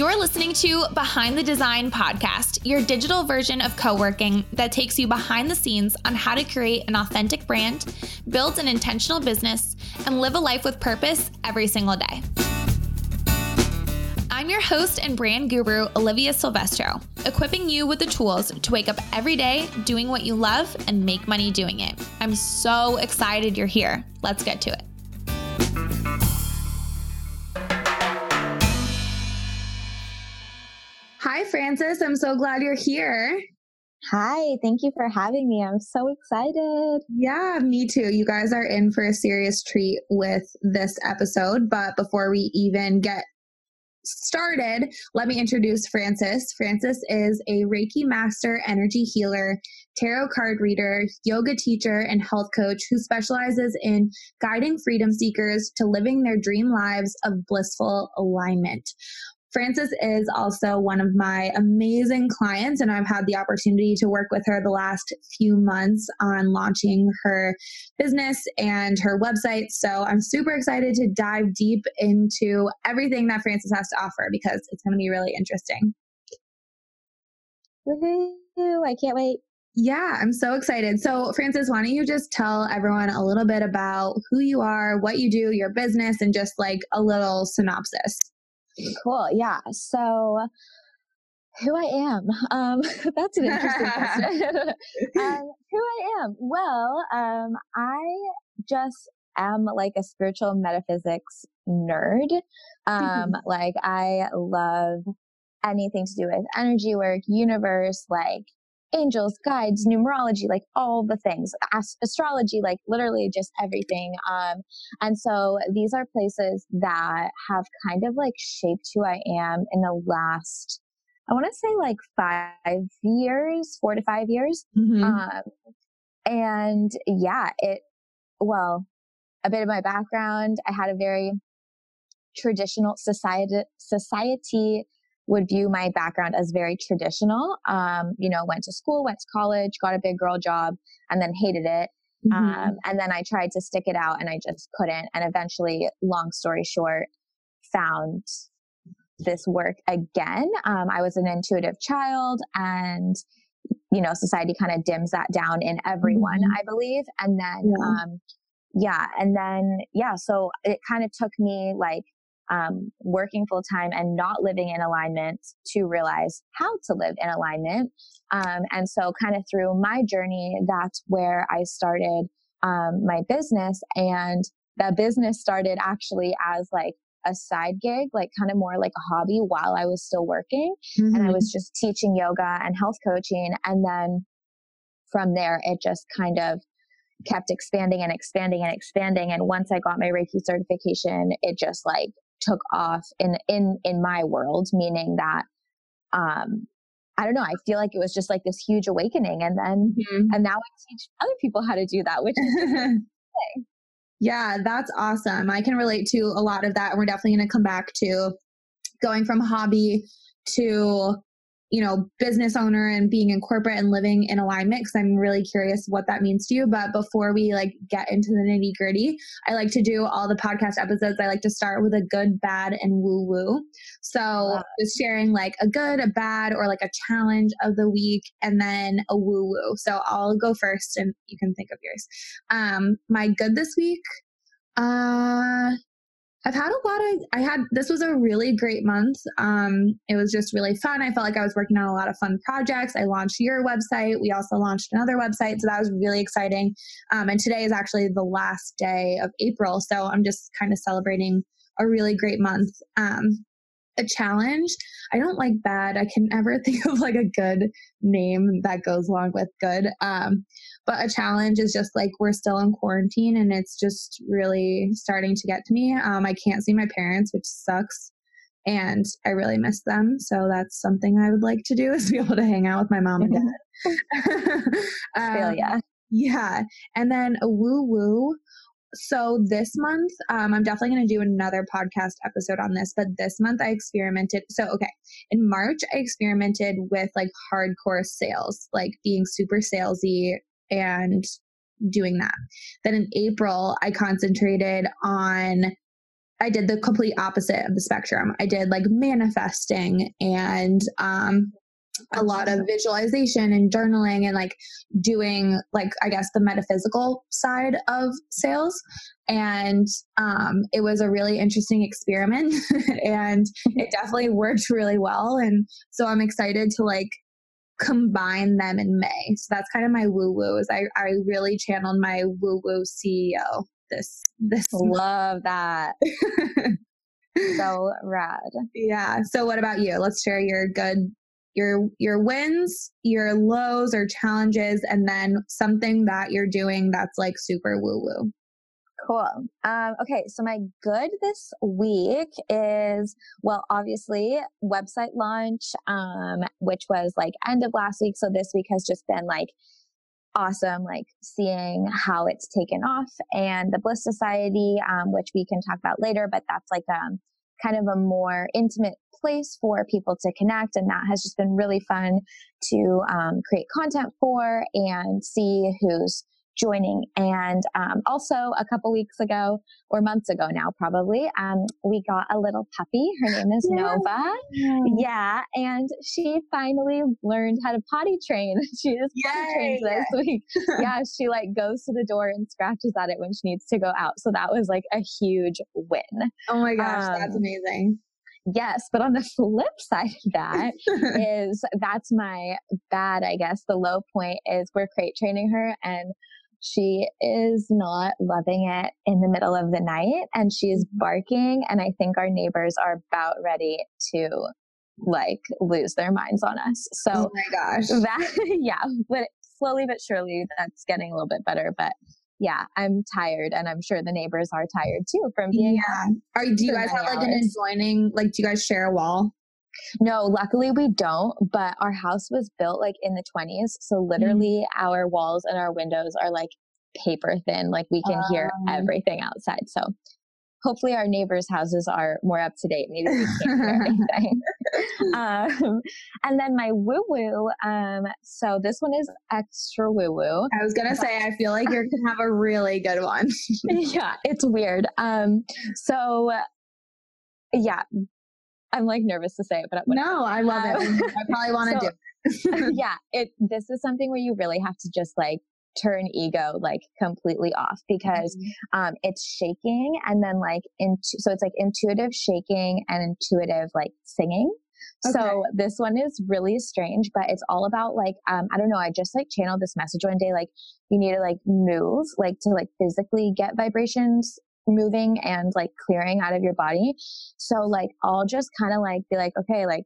You're listening to Behind the Design podcast, your digital version of co working that takes you behind the scenes on how to create an authentic brand, build an intentional business, and live a life with purpose every single day. I'm your host and brand guru, Olivia Silvestro, equipping you with the tools to wake up every day doing what you love and make money doing it. I'm so excited you're here. Let's get to it. Hi, Frances. I'm so glad you're here. Hi, thank you for having me. I'm so excited. Yeah, me too. You guys are in for a serious treat with this episode. But before we even get started, let me introduce Frances. Frances is a Reiki master, energy healer, tarot card reader, yoga teacher, and health coach who specializes in guiding freedom seekers to living their dream lives of blissful alignment. Frances is also one of my amazing clients, and I've had the opportunity to work with her the last few months on launching her business and her website. So I'm super excited to dive deep into everything that Frances has to offer because it's going to be really interesting. Woohoo! I can't wait. Yeah, I'm so excited. So, Frances, why don't you just tell everyone a little bit about who you are, what you do, your business, and just like a little synopsis? Cool. Yeah. So, who I am? Um, that's an interesting question. um, who I am? Well, um, I just am like a spiritual metaphysics nerd. Um. Like, I love anything to do with energy work, universe, like angels, guides, numerology, like all the things, Ast- astrology, like literally just everything. Um, and so these are places that have kind of like shaped who I am in the last, I want to say like five years, four to five years. Mm-hmm. Um, and yeah, it, well, a bit of my background, I had a very traditional society, society would view my background as very traditional. Um, you know, went to school, went to college, got a big girl job, and then hated it. Mm-hmm. Um, and then I tried to stick it out and I just couldn't. And eventually, long story short, found this work again. Um, I was an intuitive child and you know, society kind of dims that down in everyone, mm-hmm. I believe. And then, yeah. um, yeah. And then, yeah. So it kind of took me like um, working full time and not living in alignment to realize how to live in alignment. Um, and so, kind of through my journey, that's where I started um, my business. And that business started actually as like a side gig, like kind of more like a hobby while I was still working. Mm-hmm. And I was mm-hmm. just teaching yoga and health coaching. And then from there, it just kind of kept expanding and expanding and expanding. And once I got my Reiki certification, it just like took off in in in my world meaning that um I don't know. I feel like it was just like this huge awakening. And then, mm-hmm. and now I teach other people how to do that, which is Yeah, that's awesome. I can relate to a lot of that. And we're definitely going to come back to going from hobby to you know, business owner and being in corporate and living in alignment because I'm really curious what that means to you. But before we like get into the nitty gritty, I like to do all the podcast episodes. I like to start with a good, bad, and woo woo. So wow. just sharing like a good, a bad, or like a challenge of the week, and then a woo woo. So I'll go first, and you can think of yours. Um, my good this week. Uh, I've had a lot of I had this was a really great month. Um it was just really fun. I felt like I was working on a lot of fun projects. I launched your website. We also launched another website, so that was really exciting. Um and today is actually the last day of April, so I'm just kind of celebrating a really great month. Um a challenge. I don't like bad. I can never think of like a good name that goes along with good. Um, but a challenge is just like we're still in quarantine and it's just really starting to get to me. Um, I can't see my parents, which sucks. And I really miss them. So that's something I would like to do is be able to hang out with my mom and dad. um, yeah. Yeah. And then a woo woo so this month, um, I'm definitely going to do another podcast episode on this, but this month I experimented. So, okay, in March, I experimented with like hardcore sales, like being super salesy and doing that. Then in April, I concentrated on I did the complete opposite of the spectrum. I did like manifesting and um, a lot of visualization and journaling and like doing like I guess the metaphysical side of sales. And um, it was a really interesting experiment and it definitely worked really well. And so I'm excited to like combine them in May. So that's kind of my woo woo is I, I really channeled my woo woo CEO this this love that. so rad. Yeah. So what about you? Let's share your good your your wins, your lows or challenges, and then something that you're doing that's like super woo woo. Cool. Um, okay, so my good this week is well, obviously website launch, um, which was like end of last week. So this week has just been like awesome, like seeing how it's taken off, and the Bliss Society, um, which we can talk about later, but that's like um kind of a more intimate place for people to connect. And that has just been really fun to um, create content for and see who's joining. And um, also, a couple weeks ago, or months ago now, probably, um, we got a little puppy. Her name is yeah. Nova. Yeah. And she finally learned how to potty train. She just potty trains this week. yeah. She like goes to the door and scratches at it when she needs to go out. So that was like a huge win. Oh my gosh. that's um, amazing. Yes, but on the flip side of that is that's my bad, I guess. The low point is we're crate training her and she is not loving it in the middle of the night and she is mm-hmm. barking and I think our neighbors are about ready to like lose their minds on us. So Oh my gosh. That yeah, but slowly but surely that's getting a little bit better, but yeah, I'm tired and I'm sure the neighbors are tired too from being Yeah. Are do you guys have like an adjoining like do you guys share a wall? No, luckily we don't, but our house was built like in the 20s. So mm. literally mm. our walls and our windows are like paper thin. Like we can um. hear everything outside. So hopefully our neighbors' houses are more up to date. Maybe we can't hear anything. um, and then my woo woo. Um, so this one is extra woo woo. I was gonna say I feel like you're gonna have a really good one. yeah, it's weird. Um, so yeah, I'm like nervous to say it, but no, I love um, it. I probably want to so, do. It. yeah, it. This is something where you really have to just like turn ego like completely off because mm-hmm. um it's shaking and then like into so it's like intuitive shaking and intuitive like singing Okay. So this one is really strange, but it's all about like, um, I don't know. I just like channeled this message one day, like you need to like move, like to like physically get vibrations moving and like clearing out of your body. So like I'll just kind of like be like, okay, like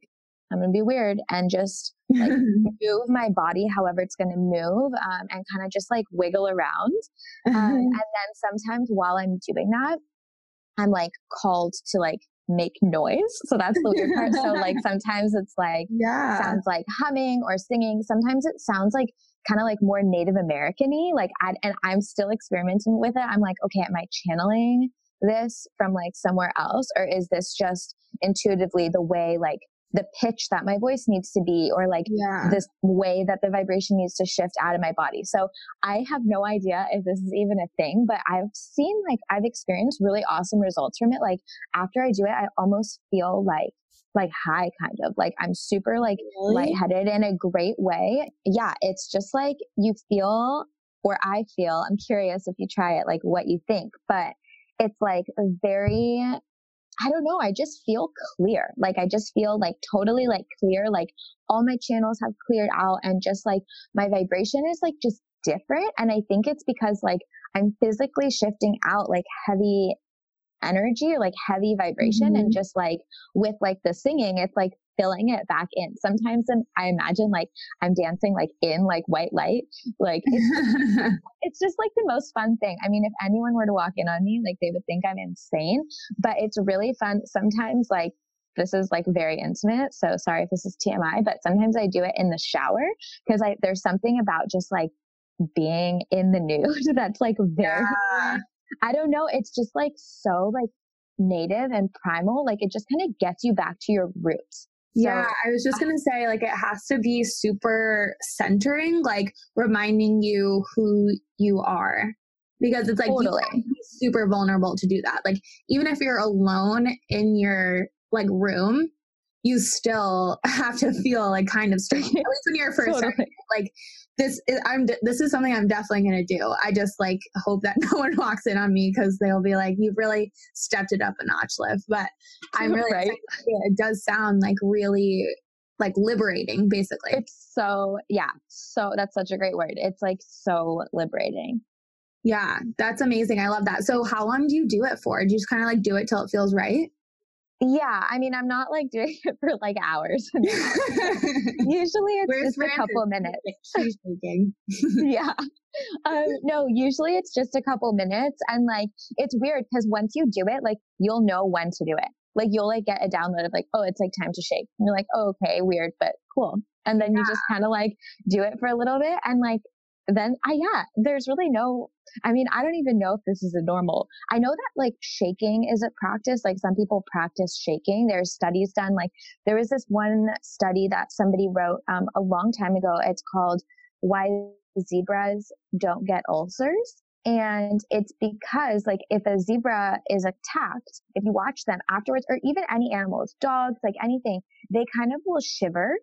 I'm gonna be weird and just like move my body however it's gonna move um, and kind of just like wiggle around. Um, and then sometimes while I'm doing that, I'm like called to like make noise. So that's the weird part. So like sometimes it's like yeah. sounds like humming or singing. Sometimes it sounds like kind of like more Native American-y. Like I, and I'm still experimenting with it. I'm like, okay, am I channeling this from like somewhere else? Or is this just intuitively the way like the pitch that my voice needs to be or like yeah. this way that the vibration needs to shift out of my body. So I have no idea if this is even a thing, but I've seen like I've experienced really awesome results from it. Like after I do it, I almost feel like like high kind of like I'm super like really? lightheaded in a great way. Yeah, it's just like you feel or I feel, I'm curious if you try it, like what you think, but it's like very I don't know. I just feel clear. Like I just feel like totally like clear. Like all my channels have cleared out and just like my vibration is like just different. And I think it's because like I'm physically shifting out like heavy energy or like heavy vibration mm-hmm. and just like with like the singing, it's like filling it back in. Sometimes I'm, i imagine like I'm dancing like in like white light. Like it's, it's just like the most fun thing. I mean, if anyone were to walk in on me, like they would think I'm insane, but it's really fun. Sometimes like this is like very intimate. So sorry if this is TMI, but sometimes I do it in the shower because I, there's something about just like being in the nude that's like very, yeah. I don't know. It's just like so like native and primal. Like it just kind of gets you back to your roots. Yeah, I was just going to say, like, it has to be super centering, like reminding you who you are. because it's like totally. super vulnerable to do that. Like even if you're alone in your like room, you still have to feel like kind of strange. At least when you're first totally. starting, like this is I'm this is something I'm definitely gonna do. I just like hope that no one walks in on me because they'll be like, "You've really stepped it up a notch, Liv." But I'm really right. It does sound like really like liberating, basically. It's so yeah, so that's such a great word. It's like so liberating. Yeah, that's amazing. I love that. So, how long do you do it for? Do you just kind of like do it till it feels right? Yeah, I mean, I'm not like doing it for like hours. usually it's Where's just a couple minutes. She's thinking. yeah. Um, no, usually it's just a couple minutes. And like, it's weird because once you do it, like, you'll know when to do it. Like, you'll like get a download of like, oh, it's like time to shake. And you're like, oh, okay, weird, but cool. And then yeah. you just kind of like do it for a little bit. And like, then I, yeah, there's really no I mean, I don't even know if this is a normal. I know that like shaking is a practice. Like some people practice shaking. There's studies done. Like there was this one study that somebody wrote um, a long time ago. It's called Why Zebras Don't Get Ulcers. And it's because like if a zebra is attacked, if you watch them afterwards, or even any animals, dogs, like anything, they kind of will shiver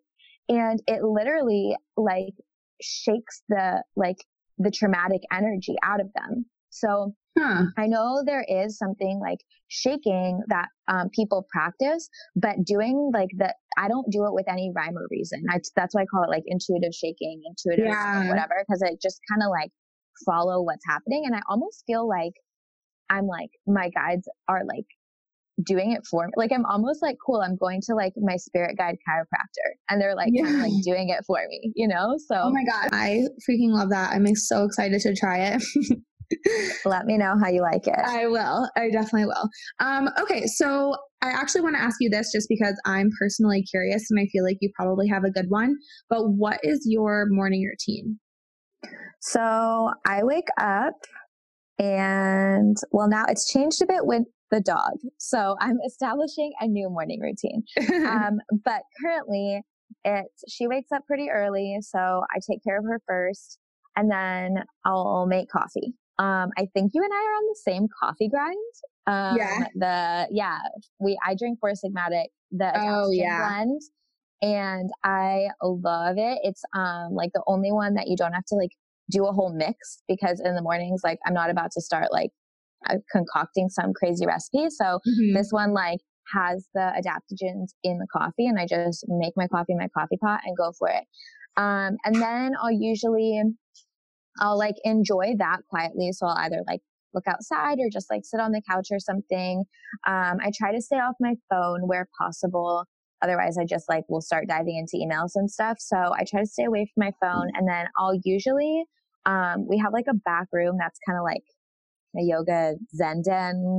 and it literally like shakes the like the traumatic energy out of them. So huh. I know there is something like shaking that um, people practice, but doing like the, I don't do it with any rhyme or reason. I, that's why I call it like intuitive shaking, intuitive yeah. whatever, because it just kind of like follow what's happening. And I almost feel like I'm like, my guides are like doing it for me. Like I'm almost like, cool, I'm going to like my spirit guide chiropractor and they're like yeah. like doing it for me, you know? So Oh my God. I freaking love that. I'm so excited to try it. Let me know how you like it. I will. I definitely will. Um, okay, so I actually want to ask you this just because I'm personally curious and I feel like you probably have a good one. But what is your morning routine? So I wake up and well now it's changed a bit with the dog. So I'm establishing a new morning routine. um, but currently, it's she wakes up pretty early, so I take care of her first, and then I'll make coffee. Um, I think you and I are on the same coffee grind. Um, yeah. The yeah, we I drink Four Sigmatic, the oh, yeah. blend, and I love it. It's um like the only one that you don't have to like do a whole mix because in the mornings like I'm not about to start like concocting some crazy recipe. So mm-hmm. this one like has the adaptogens in the coffee and I just make my coffee in my coffee pot and go for it. Um, and then I'll usually, I'll like enjoy that quietly. So I'll either like look outside or just like sit on the couch or something. Um, I try to stay off my phone where possible. Otherwise, I just like will start diving into emails and stuff. So I try to stay away from my phone. And then I'll usually, um, we have like a back room that's kind of like a yoga zen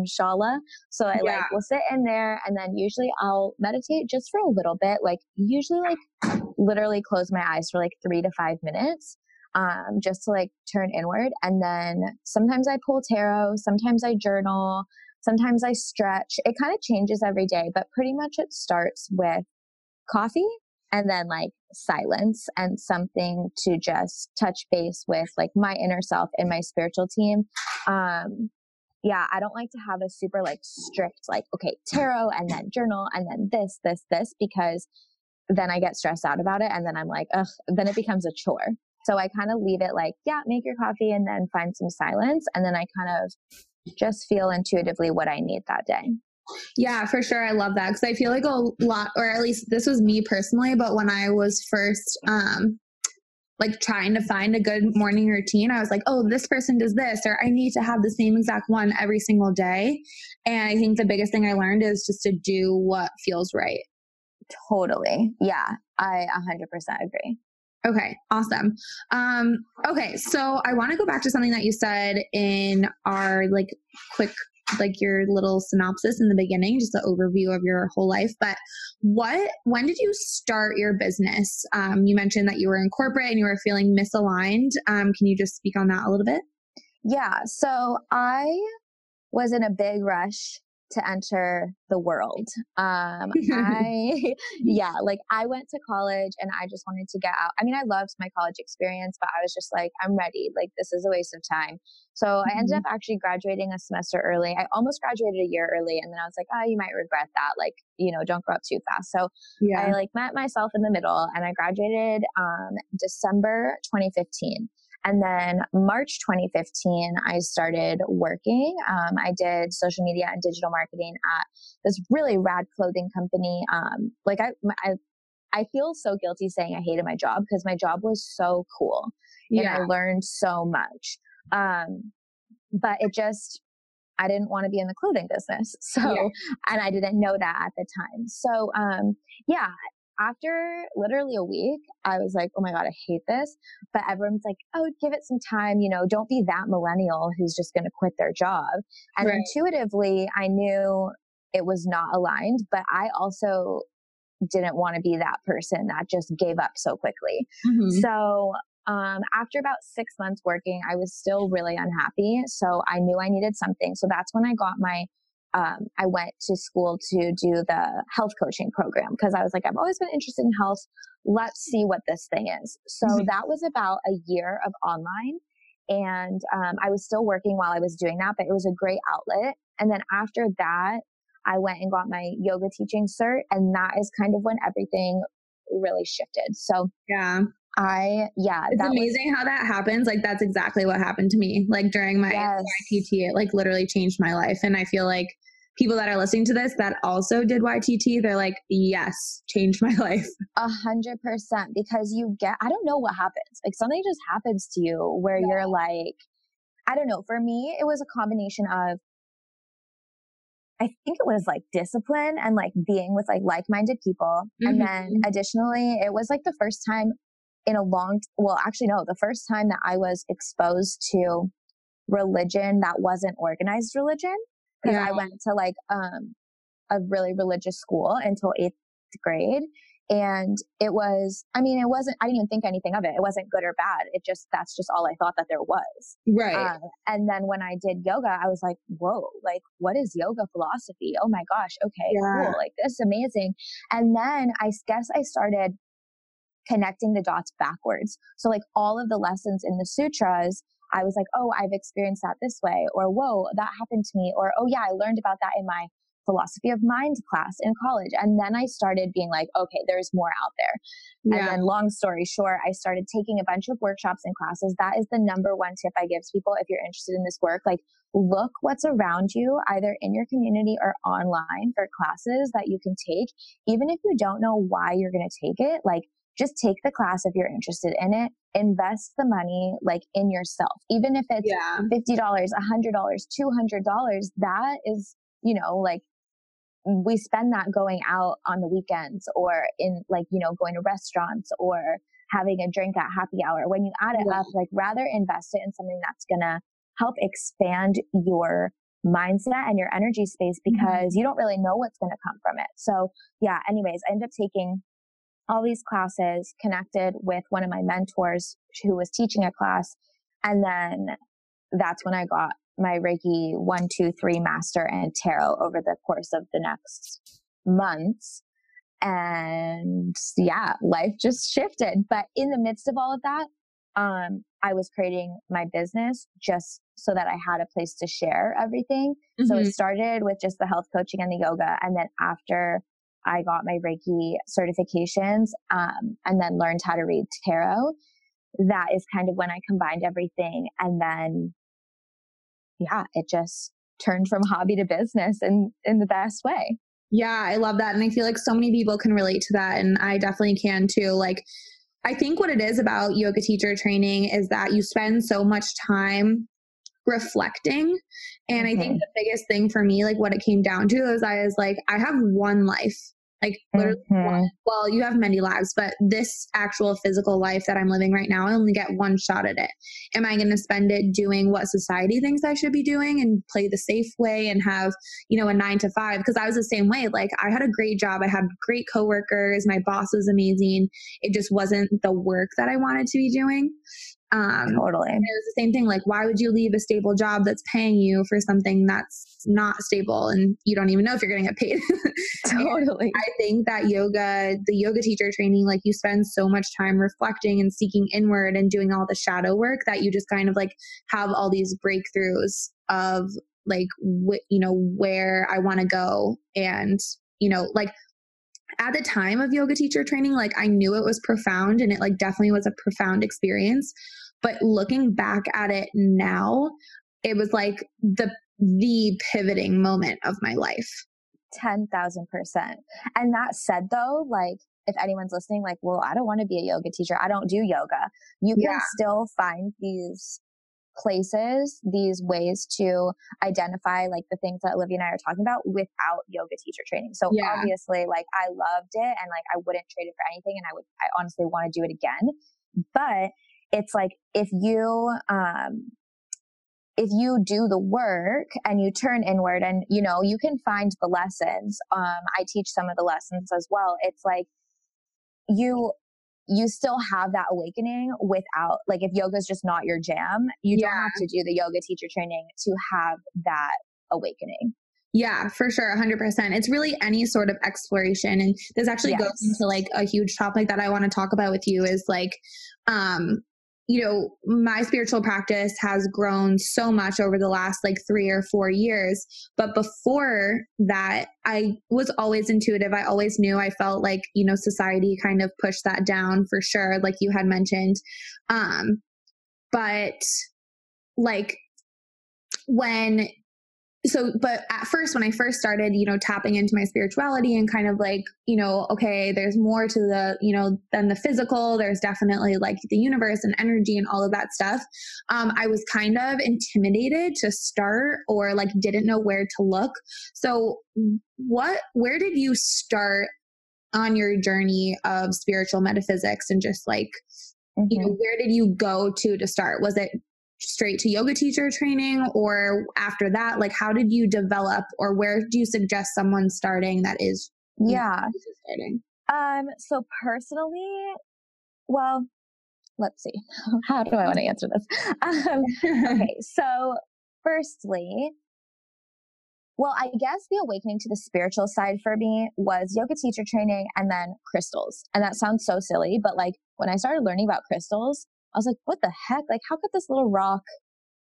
shala. So I yeah. like will sit in there and then usually I'll meditate just for a little bit, like usually like literally close my eyes for like three to five minutes. Um, just to like turn inward. And then sometimes I pull tarot, sometimes I journal, sometimes I stretch. It kind of changes every day, but pretty much it starts with coffee and then like silence and something to just touch base with like my inner self and my spiritual team. Um, yeah, I don't like to have a super like strict, like, okay, tarot and then journal and then this, this, this, because then I get stressed out about it. And then I'm like, ugh, then it becomes a chore. So I kind of leave it like, yeah, make your coffee and then find some silence. And then I kind of just feel intuitively what I need that day. Yeah, for sure. I love that because I feel like a lot, or at least this was me personally, but when I was first, um, like trying to find a good morning routine, I was like, oh, this person does this, or I need to have the same exact one every single day. And I think the biggest thing I learned is just to do what feels right. Totally. Yeah, I 100% agree. Okay, awesome. Um, okay, so I want to go back to something that you said in our like quick like your little synopsis in the beginning, just an overview of your whole life. But what, when did you start your business? Um, you mentioned that you were in corporate and you were feeling misaligned. Um, can you just speak on that a little bit? Yeah. So I was in a big rush to enter the world. Um, I, yeah, like I went to college and I just wanted to get out. I mean, I loved my college experience, but I was just like, I'm ready. Like, this is a waste of time. So mm-hmm. I ended mm-hmm. up actually graduating a semester early. I almost graduated a year early. And then I was like, oh, you might regret that. Like, you know, don't grow up too fast. So yeah. I like met myself in the middle and I graduated um, December 2015. And then March 2015, I started working. Um, I did social media and digital marketing at this really rad clothing company. Um, like I, I, I feel so guilty saying I hated my job because my job was so cool yeah. and I learned so much. Um, but it just, I didn't want to be in the clothing business. So, yeah. and I didn't know that at the time. So, um, yeah, after literally a week, I was like, oh my God, I hate this. But everyone's like, oh, give it some time. You know, don't be that millennial who's just going to quit their job. And right. intuitively, I knew it was not aligned, but I also didn't want to be that person that just gave up so quickly. Mm-hmm. So, um, after about six months working, I was still really unhappy. So I knew I needed something. So that's when I got my um, I went to school to do the health coaching program because I was like, I've always been interested in health. Let's see what this thing is. So mm-hmm. that was about a year of online. And um, I was still working while I was doing that, but it was a great outlet. And then after that, I went and got my yoga teaching cert. And that is kind of when everything really shifted. So, yeah. I yeah, it's amazing was, how that happens. Like that's exactly what happened to me. Like during my yes. YTT, it like literally changed my life. And I feel like people that are listening to this that also did YTT, they're like, yes, changed my life. A hundred percent. Because you get, I don't know what happens. Like something just happens to you where yeah. you're like, I don't know. For me, it was a combination of, I think it was like discipline and like being with like like-minded people. Mm-hmm. And then mm-hmm. additionally, it was like the first time in a long, well, actually, no, the first time that I was exposed to religion that wasn't organized religion because yeah. I went to like um, a really religious school until eighth grade. And it was, I mean, it wasn't, I didn't even think anything of it. It wasn't good or bad. It just, that's just all I thought that there was. Right. Um, and then when I did yoga, I was like, whoa, like, what is yoga philosophy? Oh my gosh. Okay, yeah. cool. Like, this is amazing. And then I guess I started connecting the dots backwards. So, like, all of the lessons in the sutras I was like, oh, I've experienced that this way, or whoa, that happened to me, or oh, yeah, I learned about that in my philosophy of mind class in college. And then I started being like, okay, there's more out there. Yeah. And then, long story short, I started taking a bunch of workshops and classes. That is the number one tip I give to people if you're interested in this work. Like, look what's around you, either in your community or online for classes that you can take. Even if you don't know why you're going to take it, like, just take the class if you're interested in it invest the money like in yourself even if it's yeah. $50 $100 $200 that is you know like we spend that going out on the weekends or in like you know going to restaurants or having a drink at happy hour when you add it yeah. up like rather invest it in something that's gonna help expand your mindset and your energy space mm-hmm. because mm-hmm. you don't really know what's going to come from it. So yeah, anyways, I ended up taking all these classes, connected with one of my mentors who was teaching a class. And then that's when I got my Reiki one, two, three master and tarot over the course of the next months. And yeah, life just shifted. But in the midst of all of that, um, I was creating my business just so that I had a place to share everything. Mm-hmm. So it mm-hmm. started with just the health coaching and the yoga. And then after I got my Reiki certifications um, and then learned how to read tarot. That is kind of when I combined everything. And then, yeah, it just turned from hobby to business in, in the best way. Yeah, I love that. And I feel like so many people can relate to that. And I definitely can too. Like, I think what it is about yoga teacher training is that you spend so much time reflecting. And mm-hmm. I think mm-hmm. the biggest thing for me, like what it came down to is I was like, I have one life. Like literally mm-hmm. well, you have many lives, but this actual physical life that I'm living right now, I only get one shot at it. Am I going to spend it doing what society thinks I should be doing and play the safe way and have, you know, a nine to five? Because I was the same way. Like I had a great job. I had great coworkers. My boss was amazing. It just wasn't the work that I wanted to be doing. Um, totally. It was the same thing. Like, why would you leave a stable job that's paying you for something that's not stable and you don't even know if you're going to get paid? totally. I think that yoga, the yoga teacher training, like you spend so much time reflecting and seeking inward and doing all the shadow work that you just kind of like have all these breakthroughs of like, wh- you know, where I want to go. And, you know, like at the time of yoga teacher training, like I knew it was profound and it like definitely was a profound experience. But looking back at it now, it was like the the pivoting moment of my life. 10,000%. And that said though, like if anyone's listening, like, well, I don't want to be a yoga teacher. I don't do yoga. You can yeah. still find these places, these ways to identify like the things that Olivia and I are talking about without yoga teacher training. So yeah. obviously, like I loved it and like I wouldn't trade it for anything and I would, I honestly want to do it again. But it's like if you, um, if you do the work and you turn inward and you know you can find the lessons um i teach some of the lessons as well it's like you you still have that awakening without like if yoga is just not your jam you yeah. don't have to do the yoga teacher training to have that awakening yeah, for sure, 100%. It's really any sort of exploration and this actually yes. goes into like a huge topic that I want to talk about with you is like um you know, my spiritual practice has grown so much over the last like three or four years. But before that, I was always intuitive. I always knew I felt like, you know, society kind of pushed that down for sure, like you had mentioned. Um, but like when so but at first when i first started you know tapping into my spirituality and kind of like you know okay there's more to the you know than the physical there's definitely like the universe and energy and all of that stuff um, i was kind of intimidated to start or like didn't know where to look so what where did you start on your journey of spiritual metaphysics and just like mm-hmm. you know mm-hmm. where did you go to to start was it straight to yoga teacher training or after that? Like how did you develop or where do you suggest someone starting that is yeah. starting? Um so personally well let's see. How do i want to answer this? Um, okay so firstly well, I guess the awakening to the spiritual side for me was yoga teacher training and then crystals. And that sounds so silly, but like when I started learning about crystals, I was like, what the heck? Like, how could this little rock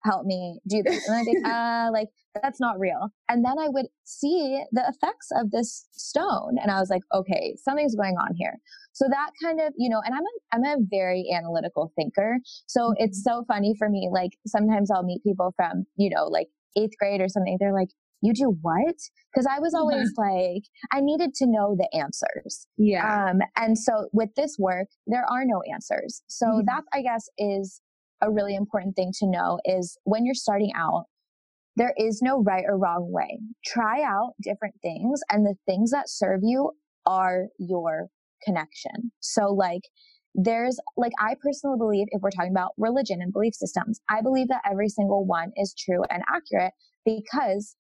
help me do this? And I think, uh, like, that's not real. And then I would see the effects of this stone. And I was like, okay, something's going on here. So that kind of, you know, and I'm a, I'm a very analytical thinker. So mm-hmm. it's so funny for me. Like sometimes I'll meet people from, you know, like eighth grade or something. They're like, you do what? Because I was mm-hmm. always mm-hmm. like, I needed to know the answers. Yeah. Um, and so with this work, there are no answers. So mm-hmm. that, I guess, is a really important thing to know is when you're starting out, there is no right or wrong way. Try out different things, and the things that serve you are your connection. So, like, there's like, I personally believe if we're talking about religion and belief systems, I believe that every single one is true and accurate because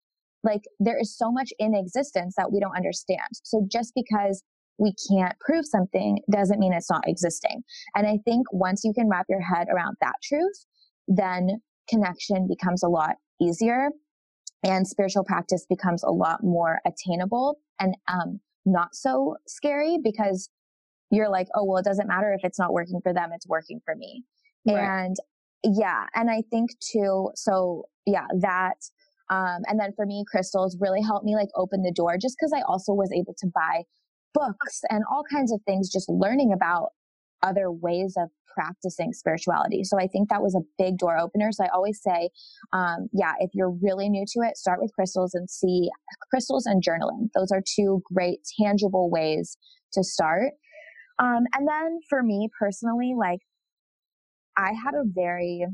like there is so much in existence that we don't understand. So just because we can't prove something doesn't mean it's not existing. And I think once you can wrap your head around that truth, then connection becomes a lot easier and spiritual practice becomes a lot more attainable and um, not so scary because you're like, oh, well, it doesn't matter if it's not working for them, it's working for me. Right. And yeah, and I think too, so yeah, that um, and then for me, crystals really helped me like open the door just because I also was able to buy books and all kinds of things, just learning about other ways of practicing spirituality. So I think that was a big door opener. So I always say, um, yeah, if you're really new to it, start with crystals and see crystals and journaling. Those are two great tangible ways to start. Um, and then for me personally, like I had a very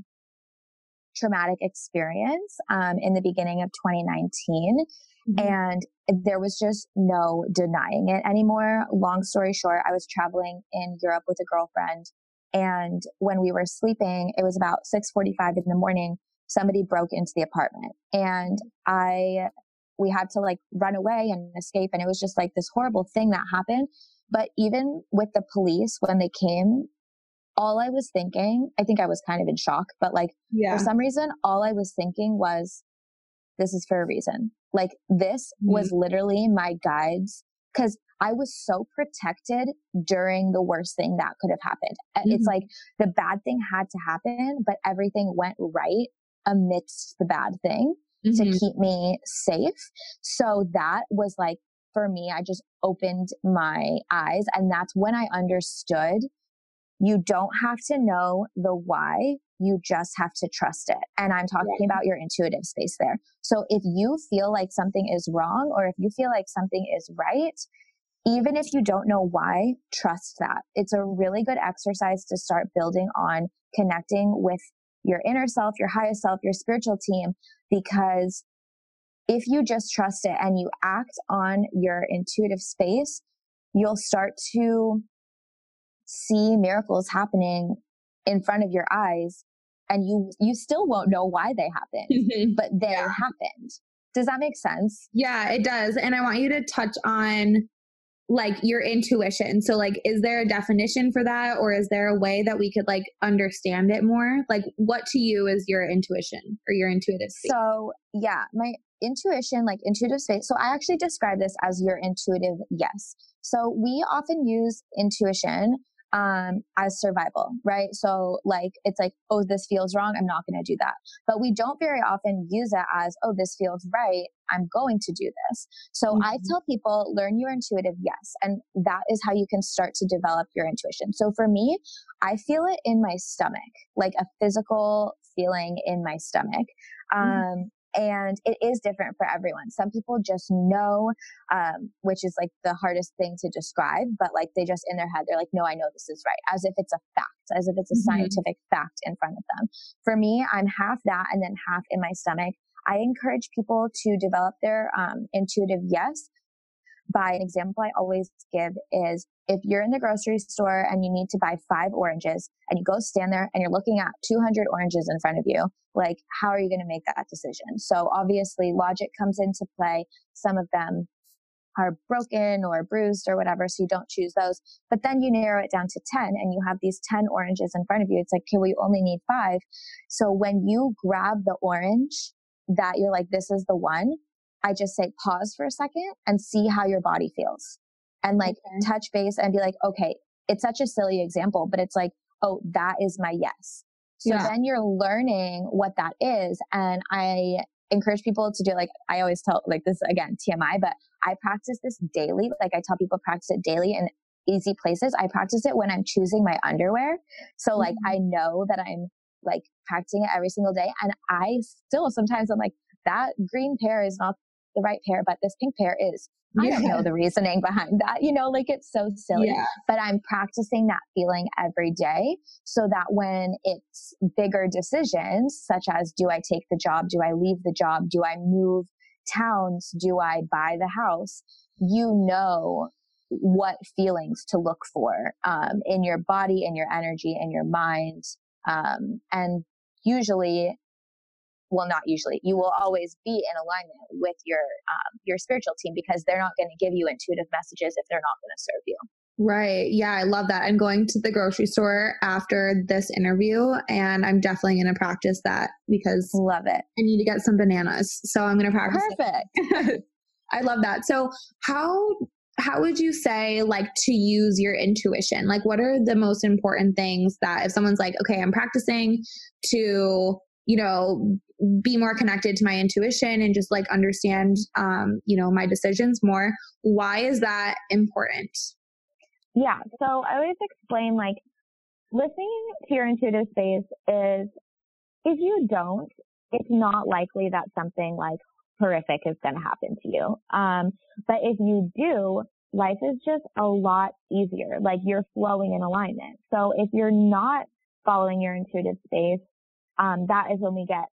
traumatic experience um, in the beginning of 2019. Mm-hmm. And there was just no denying it anymore. Long story short, I was traveling in Europe with a girlfriend. And when we were sleeping, it was about 6:45 in the morning. Somebody broke into the apartment, and I, we had to like run away and escape. And it was just like this horrible thing that happened. But even with the police, when they came, all I was thinking, I think I was kind of in shock, but like yeah. for some reason, all I was thinking was, this is for a reason. Like this mm-hmm. was literally my guides because I was so protected during the worst thing that could have happened. Mm-hmm. It's like the bad thing had to happen, but everything went right amidst the bad thing mm-hmm. to keep me safe. So that was like, for me, I just opened my eyes and that's when I understood you don't have to know the why. You just have to trust it. And I'm talking yeah. about your intuitive space there. So if you feel like something is wrong or if you feel like something is right, even if you don't know why, trust that. It's a really good exercise to start building on connecting with your inner self, your highest self, your spiritual team, because if you just trust it and you act on your intuitive space, you'll start to see miracles happening in front of your eyes and you you still won't know why they happened mm-hmm. but they yeah. happened does that make sense yeah it does and i want you to touch on like your intuition so like is there a definition for that or is there a way that we could like understand it more like what to you is your intuition or your intuitive space? so yeah my intuition like intuitive space so i actually describe this as your intuitive yes so we often use intuition um, as survival, right? So like, it's like, oh, this feels wrong. I'm not going to do that. But we don't very often use it as, oh, this feels right. I'm going to do this. So mm-hmm. I tell people, learn your intuitive yes. And that is how you can start to develop your intuition. So for me, I feel it in my stomach, like a physical feeling in my stomach. Mm-hmm. Um, and it is different for everyone. Some people just know, um, which is like the hardest thing to describe, but like they just in their head, they're like, no, I know this is right, as if it's a fact, as if it's a mm-hmm. scientific fact in front of them. For me, I'm half that and then half in my stomach. I encourage people to develop their um, intuitive yes by an example I always give is if you're in the grocery store and you need to buy five oranges and you go stand there and you're looking at 200 oranges in front of you, like how are you going to make that decision? So obviously logic comes into play. Some of them are broken or bruised or whatever, so you don't choose those. But then you narrow it down to 10 and you have these 10 oranges in front of you. It's like, okay, we only need five. So when you grab the orange that you're like, this is the one, I just say pause for a second and see how your body feels and like okay. touch base and be like, okay, it's such a silly example, but it's like, oh, that is my yes. So yeah. then you're learning what that is. And I encourage people to do like, I always tell like this again, TMI, but I practice this daily. Like I tell people practice it daily in easy places. I practice it when I'm choosing my underwear. So like mm-hmm. I know that I'm like practicing it every single day. And I still sometimes I'm like, that green pair is not the right pair, but this pink pair is. I don't know the reasoning behind that. You know, like it's so silly. Yeah. But I'm practicing that feeling every day so that when it's bigger decisions, such as do I take the job? Do I leave the job? Do I move towns? Do I buy the house? You know what feelings to look for um, in your body, in your energy, in your mind. Um, and usually well not usually you will always be in alignment with your um, your spiritual team because they're not going to give you intuitive messages if they're not going to serve you Right. Yeah, I love that. I'm going to the grocery store after this interview and I'm definitely going to practice that because love it. I need to get some bananas. So I'm going to practice. Perfect. I love that. So how how would you say like to use your intuition? Like what are the most important things that if someone's like, "Okay, I'm practicing to you know be more connected to my intuition and just like understand um you know my decisions more why is that important? Yeah. So i always explain like listening to your intuitive space is if you don't it's not likely that something like horrific is going to happen to you. Um but if you do life is just a lot easier like you're flowing in alignment. So if you're not following your intuitive space um, that is when we get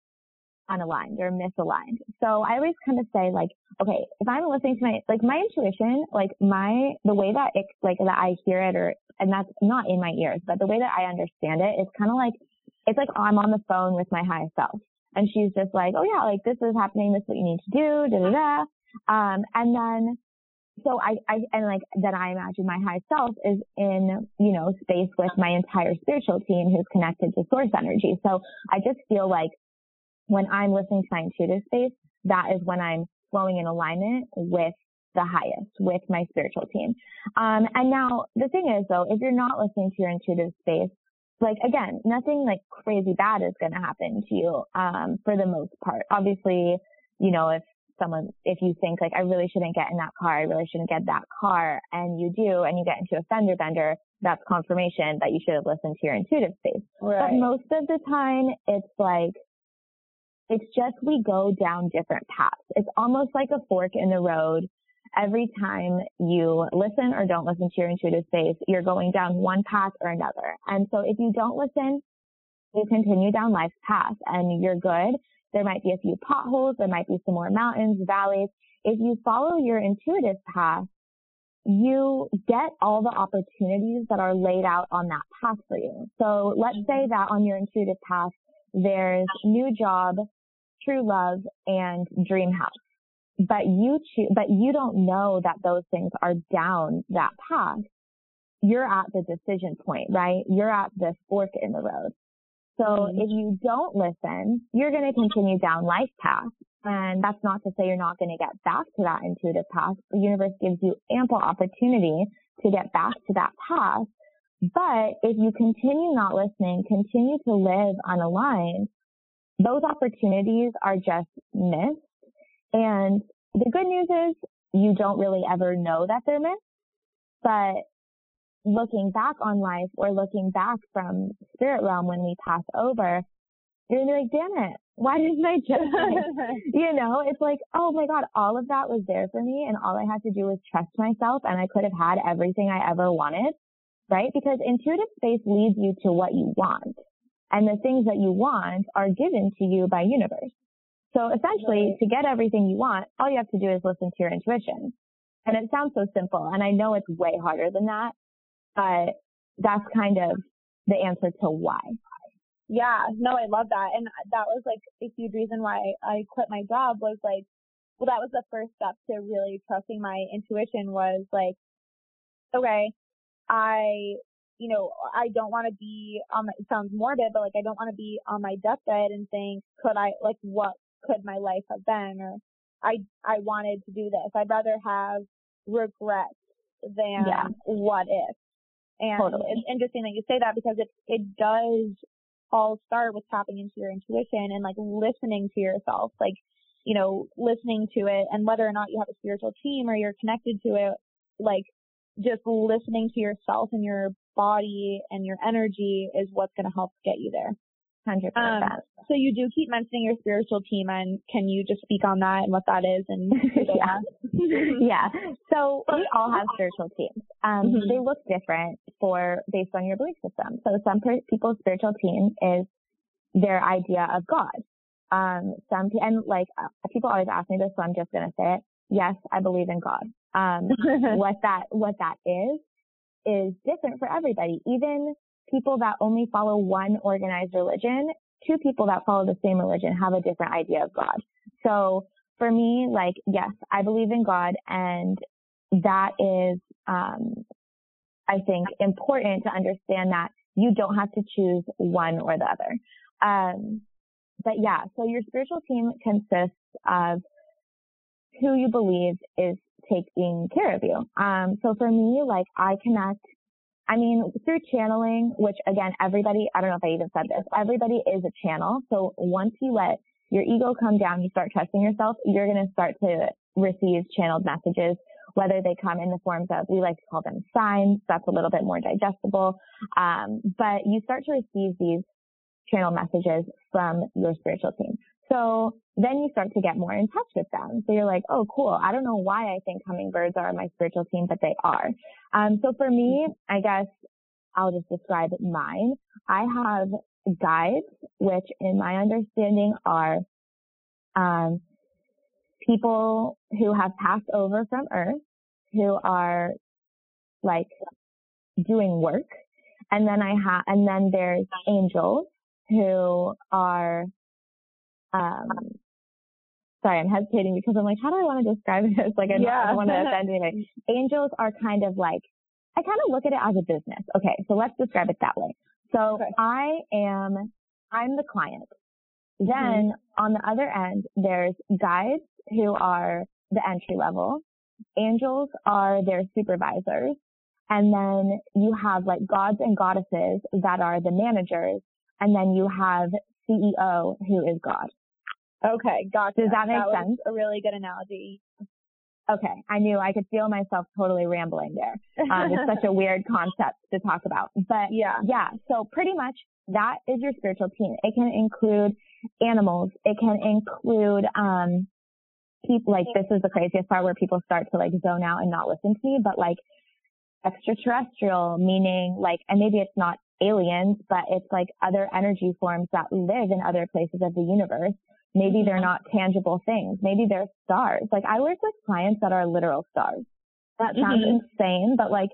unaligned or misaligned. So I always kind of say like, okay, if I'm listening to my, like my intuition, like my, the way that it, like that I hear it or, and that's not in my ears, but the way that I understand it, it's kind of like, it's like I'm on the phone with my highest self and she's just like, oh yeah, like this is happening. This is what you need to do. Da da da. Um, and then so I, I, and like, then I imagine my high self is in, you know, space with my entire spiritual team who's connected to source energy. So I just feel like when I'm listening to my intuitive space, that is when I'm flowing in alignment with the highest, with my spiritual team. Um, and now the thing is though, if you're not listening to your intuitive space, like again, nothing like crazy bad is going to happen to you, um, for the most part. Obviously, you know, if someone, if you think like, I really shouldn't get in that car, I really shouldn't get that car, and you do, and you get into a fender bender, that's confirmation that you should have listened to your intuitive space. Right. But most of the time, it's like, it's just we go down different paths. It's almost like a fork in the road. Every time you listen or don't listen to your intuitive space, you're going down one path or another. And so if you don't listen, you continue down life's path and you're good. There might be a few potholes. There might be some more mountains, valleys. If you follow your intuitive path, you get all the opportunities that are laid out on that path for you. So let's say mm-hmm. that on your intuitive path, there's new job, true love, and dream house. But you choose, but you don't know that those things are down that path. You're at the decision point, right? You're at the fork in the road. So mm-hmm. if you don't listen, you're going to continue down life path. And that's not to say you're not going to get back to that intuitive path. The universe gives you ample opportunity to get back to that path. But if you continue not listening, continue to live unaligned, those opportunities are just missed. And the good news is you don't really ever know that they're missed, but looking back on life or looking back from spirit realm when we pass over, you're gonna be like, damn it, why didn't I just, you know, it's like, oh my God, all of that was there for me and all I had to do was trust myself and I could have had everything I ever wanted, right? Because intuitive space leads you to what you want. And the things that you want are given to you by universe. So essentially, to get everything you want, all you have to do is listen to your intuition. And it sounds so simple, and I know it's way harder than that, but that's kind of the answer to why. Yeah, no, I love that. And that was like a huge reason why I quit my job was like, well, that was the first step to really trusting my intuition was like, okay, I you know, I don't want to be on my, it sounds morbid, but like I don't want to be on my deathbed and think, could I, like what could my life have been? Or I, I wanted to do this. I'd rather have regret than yeah. what if. And totally. it's interesting that you say that because it, it does all start with tapping into your intuition and like listening to yourself, like, you know, listening to it and whether or not you have a spiritual team or you're connected to it, like just listening to yourself and your body and your energy is what's going to help get you there. 100%. Um, so you do keep mentioning your spiritual team and can you just speak on that and what that is and yeah. yeah. So we all have spiritual teams. Um, mm-hmm. they look different for based on your belief system. So some people's spiritual team is their idea of God. Um, some and like uh, people always ask me this, so I'm just gonna say it. Yes, I believe in God. Um, what that what that is is different for everybody. Even people that only follow one organized religion, two people that follow the same religion have a different idea of God. So for me, like, yes, I believe in God and that is, um, I think important to understand that you don't have to choose one or the other. Um, but yeah, so your spiritual team consists of who you believe is taking care of you. Um, so for me, like I connect, I mean, through channeling, which again, everybody, I don't know if I even said this, everybody is a channel. So once you let your ego come down, you start trusting yourself, you're going to start to receive channeled messages, whether they come in the forms of, we like to call them signs. That's a little bit more digestible. Um, but you start to receive these channel messages from your spiritual team. So then you start to get more in touch with them. So you're like, oh, cool. I don't know why I think hummingbirds are my spiritual team, but they are. Um, so for me, I guess I'll just describe mine. I have guides, which in my understanding are, um, people who have passed over from Earth, who are like doing work. And then I have, and then there's angels who are um, sorry, I'm hesitating because I'm like, how do I want to describe this? Like, I yeah. don't want to offend anybody. Angels are kind of like, I kind of look at it as a business. Okay, so let's describe it that way. So okay. I am, I'm the client. Then mm-hmm. on the other end, there's guides who are the entry level. Angels are their supervisors. And then you have like gods and goddesses that are the managers. And then you have CEO who is God. Okay, gotcha. Does that make that sense? a really good analogy. Okay, I knew I could feel myself totally rambling there. Um, it's such a weird concept to talk about, but yeah, yeah. So pretty much that is your spiritual team. It can include animals. It can include um, people. Like this is the craziest part where people start to like zone out and not listen to me, but like extraterrestrial, meaning like, and maybe it's not aliens, but it's like other energy forms that live in other places of the universe Maybe they're not tangible things. Maybe they're stars. Like I work with clients that are literal stars. That sounds mm-hmm. insane, but like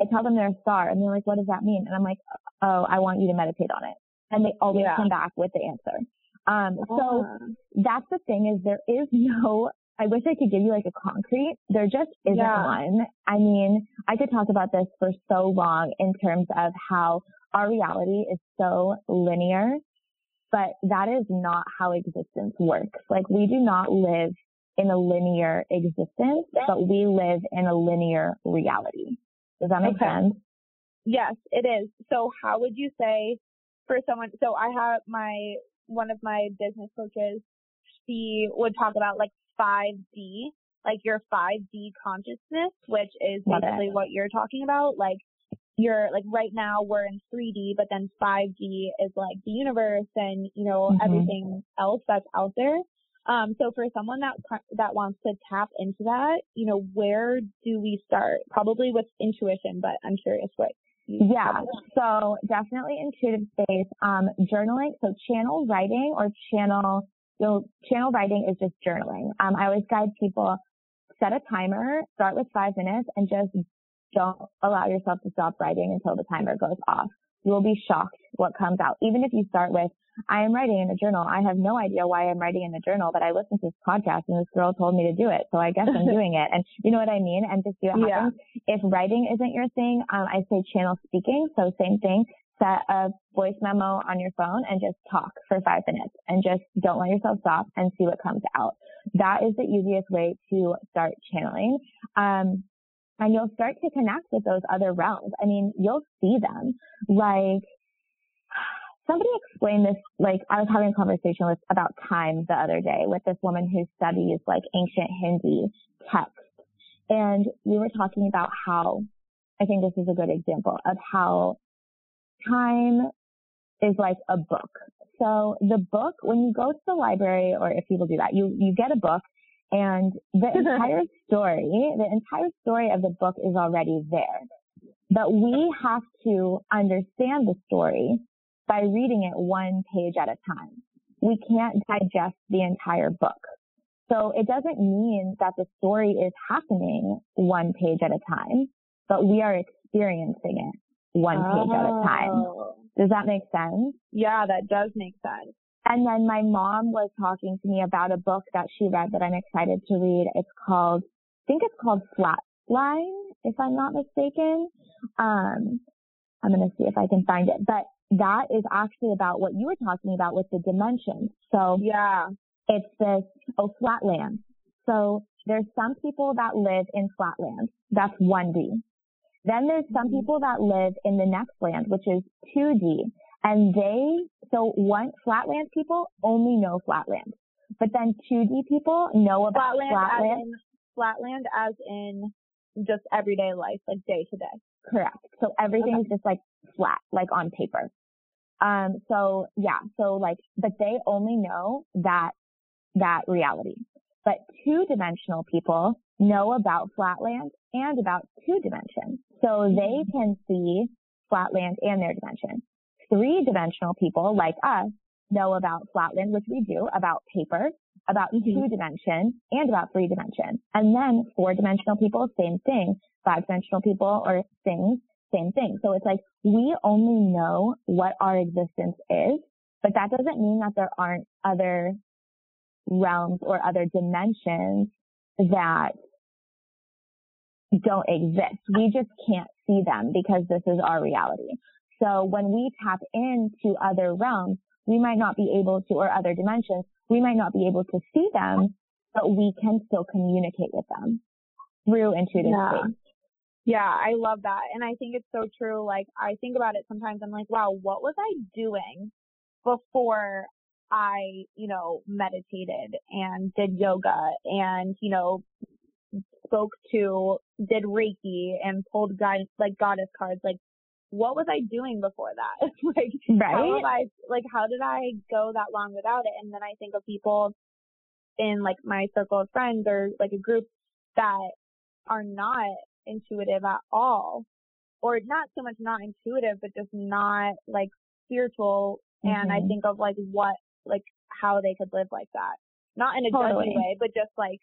I tell them they're a star and they're like, what does that mean? And I'm like, oh, I want you to meditate on it. And they always yeah. come back with the answer. Um, so uh. that's the thing is there is no, I wish I could give you like a concrete. There just isn't yeah. one. I mean, I could talk about this for so long in terms of how our reality is so linear but that is not how existence works. Like we do not live in a linear existence, but we live in a linear reality. Does that make okay. sense? Yes, it is. So how would you say for someone, so I have my, one of my business coaches, she would talk about like 5D, like your 5D consciousness, which is basically what you're talking about. Like you're like right now we're in 3D, but then 5D is like the universe and you know mm-hmm. everything else that's out there. Um, so for someone that that wants to tap into that, you know, where do we start? Probably with intuition, but I'm curious what. Yeah, so definitely intuitive space. Um, journaling, so channel writing or channel, so channel writing is just journaling. Um, I always guide people set a timer, start with five minutes and just don't allow yourself to stop writing until the timer goes off. You will be shocked what comes out. Even if you start with, I am writing in a journal. I have no idea why I'm writing in a journal, but I listened to this podcast and this girl told me to do it. So I guess I'm doing it. And you know what I mean? And just see what yeah. happens. If writing isn't your thing, um, I say channel speaking. So same thing. Set a voice memo on your phone and just talk for five minutes and just don't let yourself stop and see what comes out. That is the easiest way to start channeling. Um, and you'll start to connect with those other realms. I mean, you'll see them. Like, somebody explained this, like, I was having a conversation with, about time the other day with this woman who studies, like, ancient Hindi text. And we were talking about how, I think this is a good example of how time is like a book. So the book, when you go to the library, or if people do that, you, you get a book and the entire story, the entire story of the book is already there. But we have to understand the story by reading it one page at a time. We can't digest the entire book. So it doesn't mean that the story is happening one page at a time, but we are experiencing it one page oh. at a time. Oh. Does that make sense? Yeah, that does make sense. And then my mom was talking to me about a book that she read that I'm excited to read. It's called, I think it's called Flatline, if I'm not mistaken. Um, I'm going to see if I can find it, but that is actually about what you were talking about with the dimensions. So yeah, it's this, oh, flatland. So there's some people that live in flatland. That's 1D. Then there's some mm-hmm. people that live in the next land, which is 2D. And they, so one, flatland people only know flatland. But then 2D people know about flatland. Flatland as in, flatland as in just everyday life, like day to day. Correct. So everything okay. is just like flat, like on paper. Um, so yeah, so like, but they only know that, that reality. But two dimensional people know about flatland and about two dimensions. So they mm-hmm. can see flatland and their dimension three dimensional people like us know about flatland, which we do, about paper, about mm-hmm. two dimension and about three dimension. And then four dimensional people, same thing. Five dimensional people or things, same thing. So it's like we only know what our existence is, but that doesn't mean that there aren't other realms or other dimensions that don't exist. We just can't see them because this is our reality. So when we tap into other realms, we might not be able to, or other dimensions, we might not be able to see them, but we can still communicate with them through intuitive yeah. space. Yeah, I love that. And I think it's so true. Like, I think about it sometimes. I'm like, wow, what was I doing before I, you know, meditated and did yoga and, you know, spoke to, did Reiki and pulled guidance, like goddess cards. Like, what was I doing before that? like, right? how have I, like, how did I go that long without it? And then I think of people in like my circle of friends or like a group that are not intuitive at all or not so much not intuitive but just not like spiritual mm-hmm. and i mm-hmm. think of like what like how they could live like that not in a totally. judgy way but just like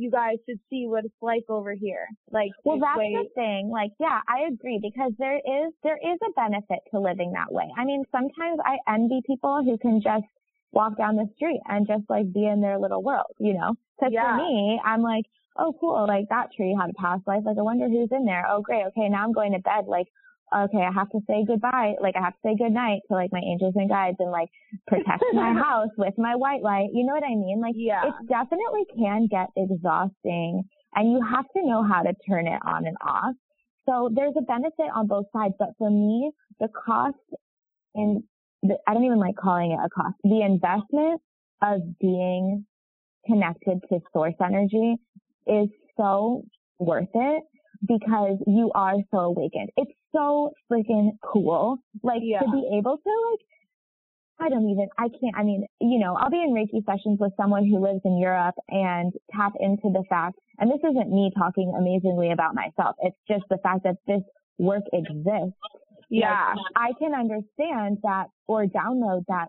you guys should see what it's like over here. Like, well, that's way- the thing. Like, yeah, I agree because there is, there is a benefit to living that way. I mean, sometimes I envy people who can just walk down the street and just like be in their little world, you know? Cause yeah. for me, I'm like, oh cool, like that tree had a past life. Like I wonder who's in there. Oh great. Okay. Now I'm going to bed. Like, okay, I have to say goodbye. Like I have to say goodnight to like my angels and guides and like protect my house with my white light. You know what I mean? Like yeah. it definitely can get exhausting and you have to know how to turn it on and off. So there's a benefit on both sides, but for me, the cost and I don't even like calling it a cost. The investment of being connected to source energy is so worth it because you are so awakened. It's so freaking cool. Like yeah. to be able to like, I don't even, I can't, I mean, you know, I'll be in Reiki sessions with someone who lives in Europe and tap into the fact, and this isn't me talking amazingly about myself. It's just the fact that this work exists. Yeah. Like, I can understand that or download that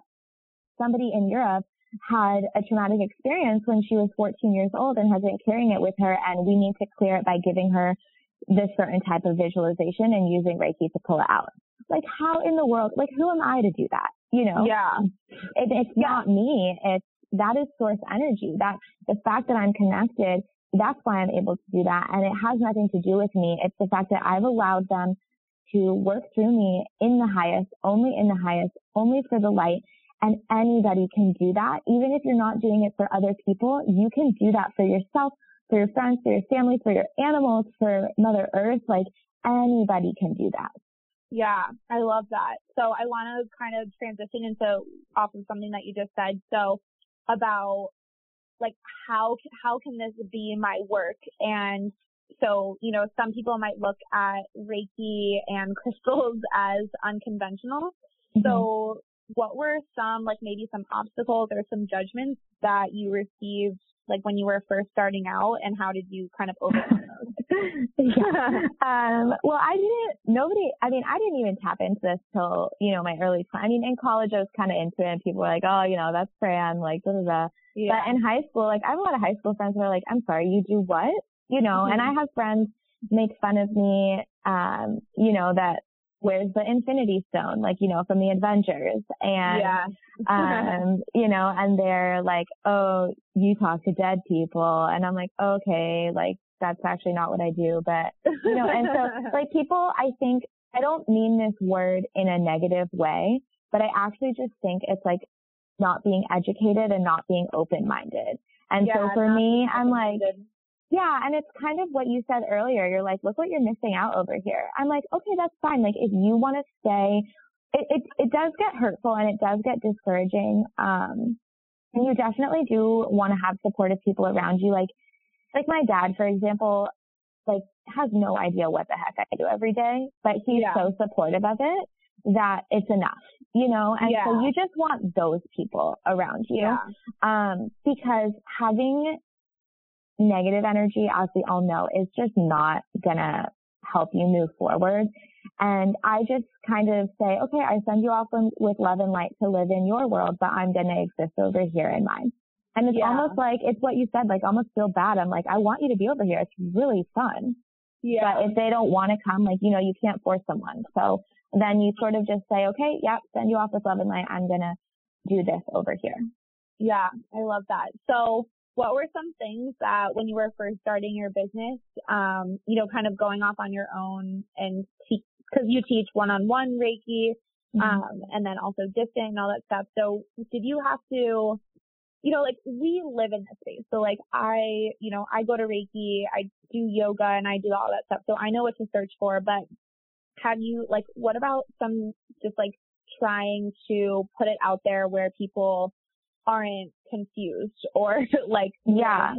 somebody in Europe had a traumatic experience when she was 14 years old and has been carrying it with her and we need to clear it by giving her this certain type of visualization and using Reiki to pull it out. Like how in the world, like who am I to do that? You know? Yeah. It, it's yeah. not me. It's, that is source energy. That the fact that I'm connected, that's why I'm able to do that. And it has nothing to do with me. It's the fact that I've allowed them to work through me in the highest, only in the highest, only for the light and anybody can do that. Even if you're not doing it for other people, you can do that for yourself, for your friends, for your family, for your animals, for Mother Earth. Like anybody can do that. Yeah, I love that. So I want to kind of transition into off of something that you just said. So about like how how can this be my work and so you know some people might look at reiki and crystals as unconventional mm-hmm. so what were some like maybe some obstacles or some judgments that you received like when you were first starting out and how did you kind of overcome those? yeah. Um, well, I didn't, nobody, I mean, I didn't even tap into this till, you know, my early, I mean, in college I was kind of into it and people were like, oh, you know, that's Fran, like, da da da. Yeah. But in high school, like, I have a lot of high school friends who are like, I'm sorry, you do what? You know, mm-hmm. and I have friends make fun of me, um, you know, that where's the infinity stone like you know from the avengers. And yeah. um you know and they're like oh you talk to dead people. And i'm like okay like that's actually not what i do. But you know and so like people i think i don't mean this word in a negative way but i actually just think it's like not being educated and not being open minded and yeah, so for me i'm like yeah, and it's kind of what you said earlier. You're like, look what you're missing out over here. I'm like, okay, that's fine. Like, if you want to stay, it, it, it does get hurtful and it does get discouraging. Um, and you definitely do want to have supportive people around you. Like, like my dad, for example, like has no idea what the heck I do every day, but he's yeah. so supportive of it that it's enough, you know? And yeah. so you just want those people around you. Yeah. Um, because having negative energy, as we all know, oh, is just not gonna help you move forward. And I just kind of say, okay, I send you off with love and light to live in your world, but I'm gonna exist over here in mine. And it's yeah. almost like, it's what you said, like almost feel bad. I'm like, I want you to be over here. It's really fun. Yeah. But if they don't want to come, like, you know, you can't force someone. So then you sort of just say, okay, yep, send you off with love and light. I'm gonna do this over here. Yeah, I love that. So what were some things that when you were first starting your business, um, you know, kind of going off on your own and teach, cause you teach one-on-one Reiki, mm-hmm. um, and then also distant and all that stuff. So did you have to, you know, like we live in this space. So like I, you know, I go to Reiki, I do yoga and I do all that stuff. So I know what to search for, but have you like, what about some just like trying to put it out there where people aren't confused or like yeah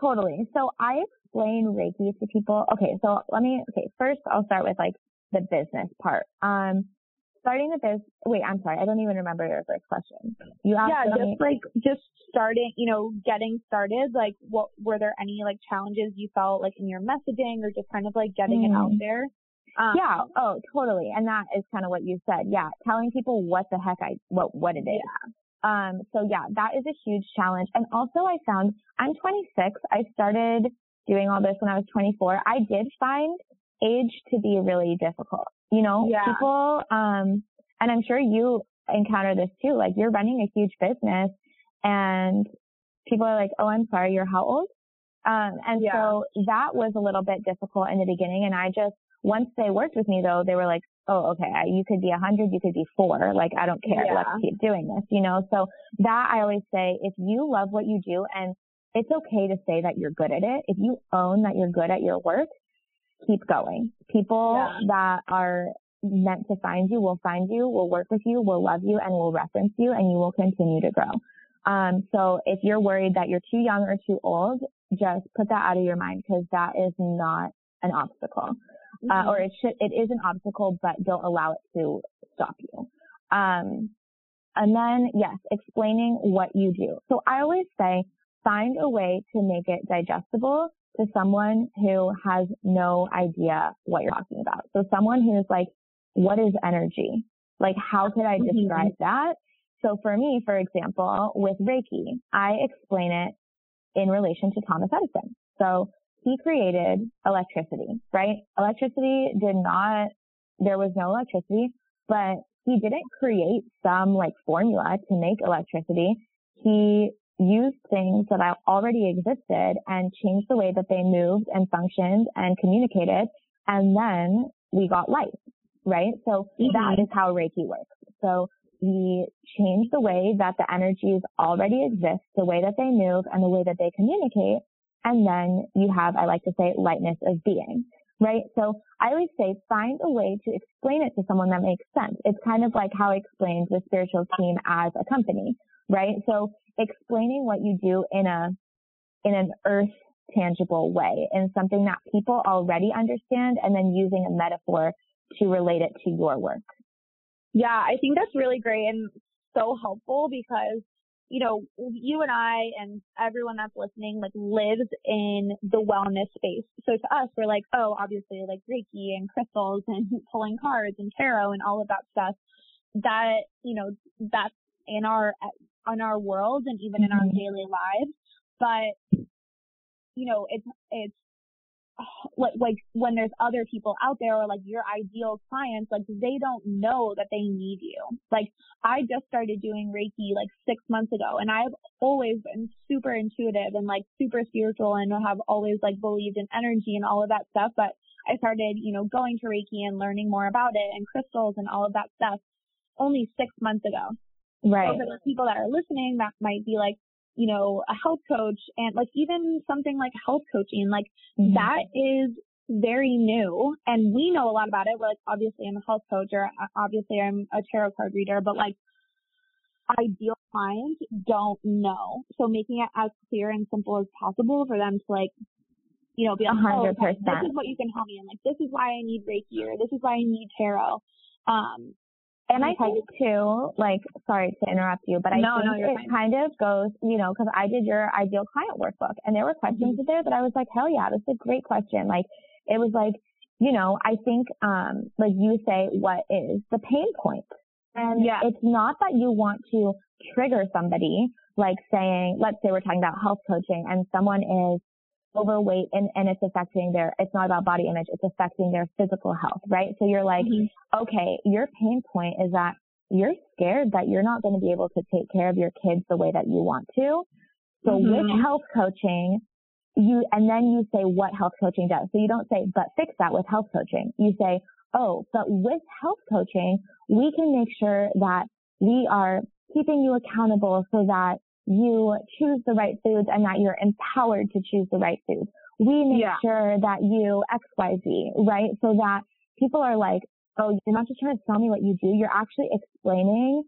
totally so i explain reiki to people okay so let me okay first i'll start with like the business part um starting the business wait i'm sorry i don't even remember your first question you asked yeah just like just starting you know getting started like what were there any like challenges you felt like in your messaging or just kind of like getting mm. it out mm. there um, yeah. Oh, totally. And that is kind of what you said. Yeah. Telling people what the heck I, what, what it is. Yeah. Um, so yeah, that is a huge challenge. And also I found I'm 26. I started doing all this when I was 24. I did find age to be really difficult. You know, yeah. people, um, and I'm sure you encounter this too. Like you're running a huge business and people are like, Oh, I'm sorry. You're how old? Um, and yeah. so that was a little bit difficult in the beginning. And I just, once they worked with me though, they were like, oh, okay, you could be a hundred, you could be four. Like, I don't care. Yeah. Let's keep doing this, you know? So that I always say, if you love what you do and it's okay to say that you're good at it. If you own that you're good at your work, keep going. People yeah. that are meant to find you will find you, will work with you, will love you, and will reference you, and you will continue to grow. Um, so if you're worried that you're too young or too old, just put that out of your mind because that is not an obstacle mm-hmm. uh, or mm-hmm. it should, it is an obstacle, but don't allow it to stop you. Um, and then yes, explaining what you do. So I always say find a way to make it digestible to someone who has no idea what you're talking about. So someone who's like, what is energy? Like, how could I mm-hmm. describe mm-hmm. that? So for me, for example, with Reiki, I explain it in relation to Thomas Edison. So he created electricity, right? Electricity did not, there was no electricity, but he didn't create some like formula to make electricity. He used things that already existed and changed the way that they moved and functioned and communicated. And then we got light, right? So mm-hmm. that is how Reiki works. So we change the way that the energies already exist, the way that they move and the way that they communicate. And then you have, I like to say, lightness of being, right? So I always say find a way to explain it to someone that makes sense. It's kind of like how I explained the spiritual team as a company, right? So explaining what you do in a, in an earth tangible way in something that people already understand and then using a metaphor to relate it to your work. Yeah, I think that's really great and so helpful because you know, you and I and everyone that's listening like lives in the wellness space. So to us, we're like, oh, obviously like Reiki and crystals and pulling cards and tarot and all of that stuff. That, you know, that's in our, in our world and even in our mm-hmm. daily lives. But, you know, it's, it's like like when there's other people out there or like your ideal clients like they don't know that they need you. Like i just started doing reiki like six months ago and i've always been super intuitive and like super spiritual and have always like believed in energy and all of that stuff but i started you know going to reiki and learning more about it and crystals and all of that stuff only six months ago. Right. So for the people that are listening that might be like you know, a health coach and like even something like health coaching, like mm-hmm. that is very new and we know a lot about it. We're like, obviously I'm a health coach or uh, obviously I'm a tarot card reader, but like ideal clients don't know. So making it as clear and simple as possible for them to like, you know, be like, 100%. Oh, okay, this is what you can help me in. Like, this is why I need Reiki or this is why I need tarot. Um, and I think too, like, sorry to interrupt you, but I no, think no, it fine. kind of goes, you know, because I did your ideal client workbook and there were questions mm-hmm. there that I was like, hell yeah, that's a great question. Like, it was like, you know, I think, um, like you say, what is the pain point? And yeah. it's not that you want to trigger somebody, like saying, let's say we're talking about health coaching and someone is overweight and, and it's affecting their, it's not about body image, it's affecting their physical health, right? So you're like, mm-hmm. okay, your pain point is that you're scared that you're not going to be able to take care of your kids the way that you want to. So mm-hmm. with health coaching, you, and then you say what health coaching does. So you don't say, but fix that with health coaching. You say, oh, but with health coaching, we can make sure that we are keeping you accountable so that you choose the right foods and that you're empowered to choose the right foods. We make yeah. sure that you XYZ, right? So that people are like, oh, you're not just trying to tell me what you do. You're actually explaining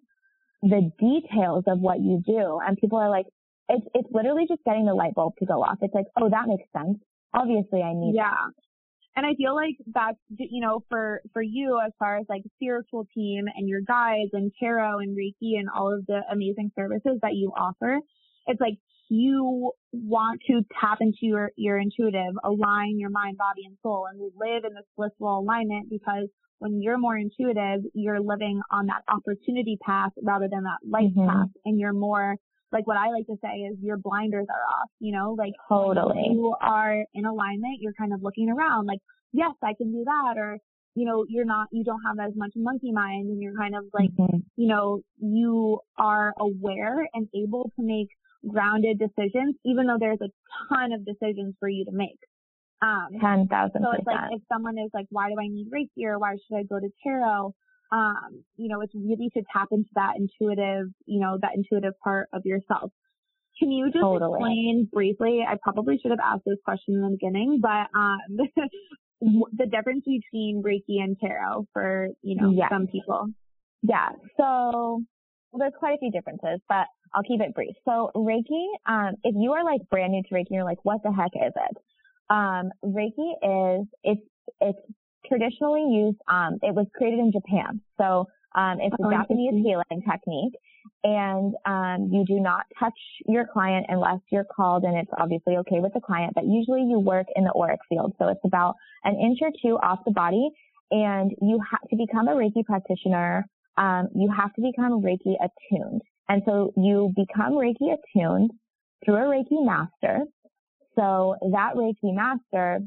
the details of what you do. And people are like, it's, it's literally just getting the light bulb to go off. It's like, oh, that makes sense. Obviously I need yeah. That. And I feel like that's, you know, for, for you as far as like spiritual team and your guides and tarot and Reiki and all of the amazing services that you offer, it's like you want to tap into your, your intuitive, align your mind, body, and soul. And live in this blissful alignment because when you're more intuitive, you're living on that opportunity path rather than that life mm-hmm. path. And you're more like what I like to say is your blinders are off, you know, like totally you are in alignment. You're kind of looking around like, yes, I can do that. Or, you know, you're not, you don't have as much monkey mind and you're kind of like, mm-hmm. you know, you are aware and able to make grounded decisions, even though there's a ton of decisions for you to make. Um, 10,000 So it's like, if someone is like, why do I need Reiki or why should I go to tarot? Um, you know, it's really to tap into that intuitive, you know, that intuitive part of yourself. Can you just totally. explain briefly? I probably should have asked this question in the beginning, but um, the difference between Reiki and tarot for you know yes. some people. Yeah. So well, there's quite a few differences, but I'll keep it brief. So Reiki, um, if you are like brand new to Reiki, you're like, what the heck is it? Um, Reiki is it's it's traditionally used, um, it was created in Japan. So, um, it's a oh, Japanese healing technique and, um, you do not touch your client unless you're called and it's obviously okay with the client, but usually you work in the auric field. So it's about an inch or two off the body and you have to become a Reiki practitioner. Um, you have to become Reiki attuned. And so you become Reiki attuned through a Reiki master. So that Reiki master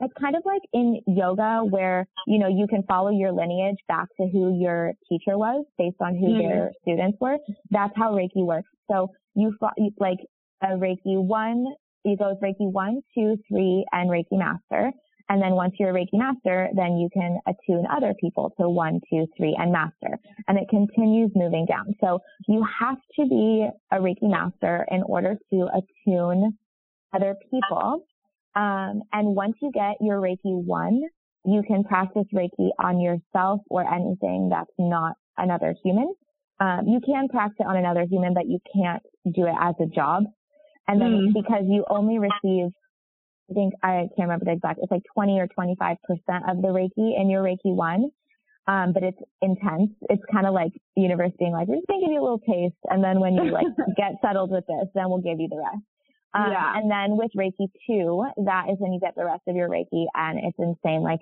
it's kind of like in yoga where, you know, you can follow your lineage back to who your teacher was based on who mm-hmm. their students were. That's how Reiki works. So you, like a Reiki one, you go with Reiki one, two, three, and Reiki master. And then once you're a Reiki master, then you can attune other people to one, two, three, and master. And it continues moving down. So you have to be a Reiki master in order to attune other people um, and once you get your Reiki one, you can practice Reiki on yourself or anything that's not another human. Um, you can practice it on another human, but you can't do it as a job. And then mm. because you only receive, I think I can't remember the exact, it's like 20 or 25% of the Reiki in your Reiki one. Um, but it's intense. It's kind of like the universe being like, we're just going to give you a little taste. And then when you like get settled with this, then we'll give you the rest. Um, yeah. And then with Reiki 2, that is when you get the rest of your Reiki and it's insane. Like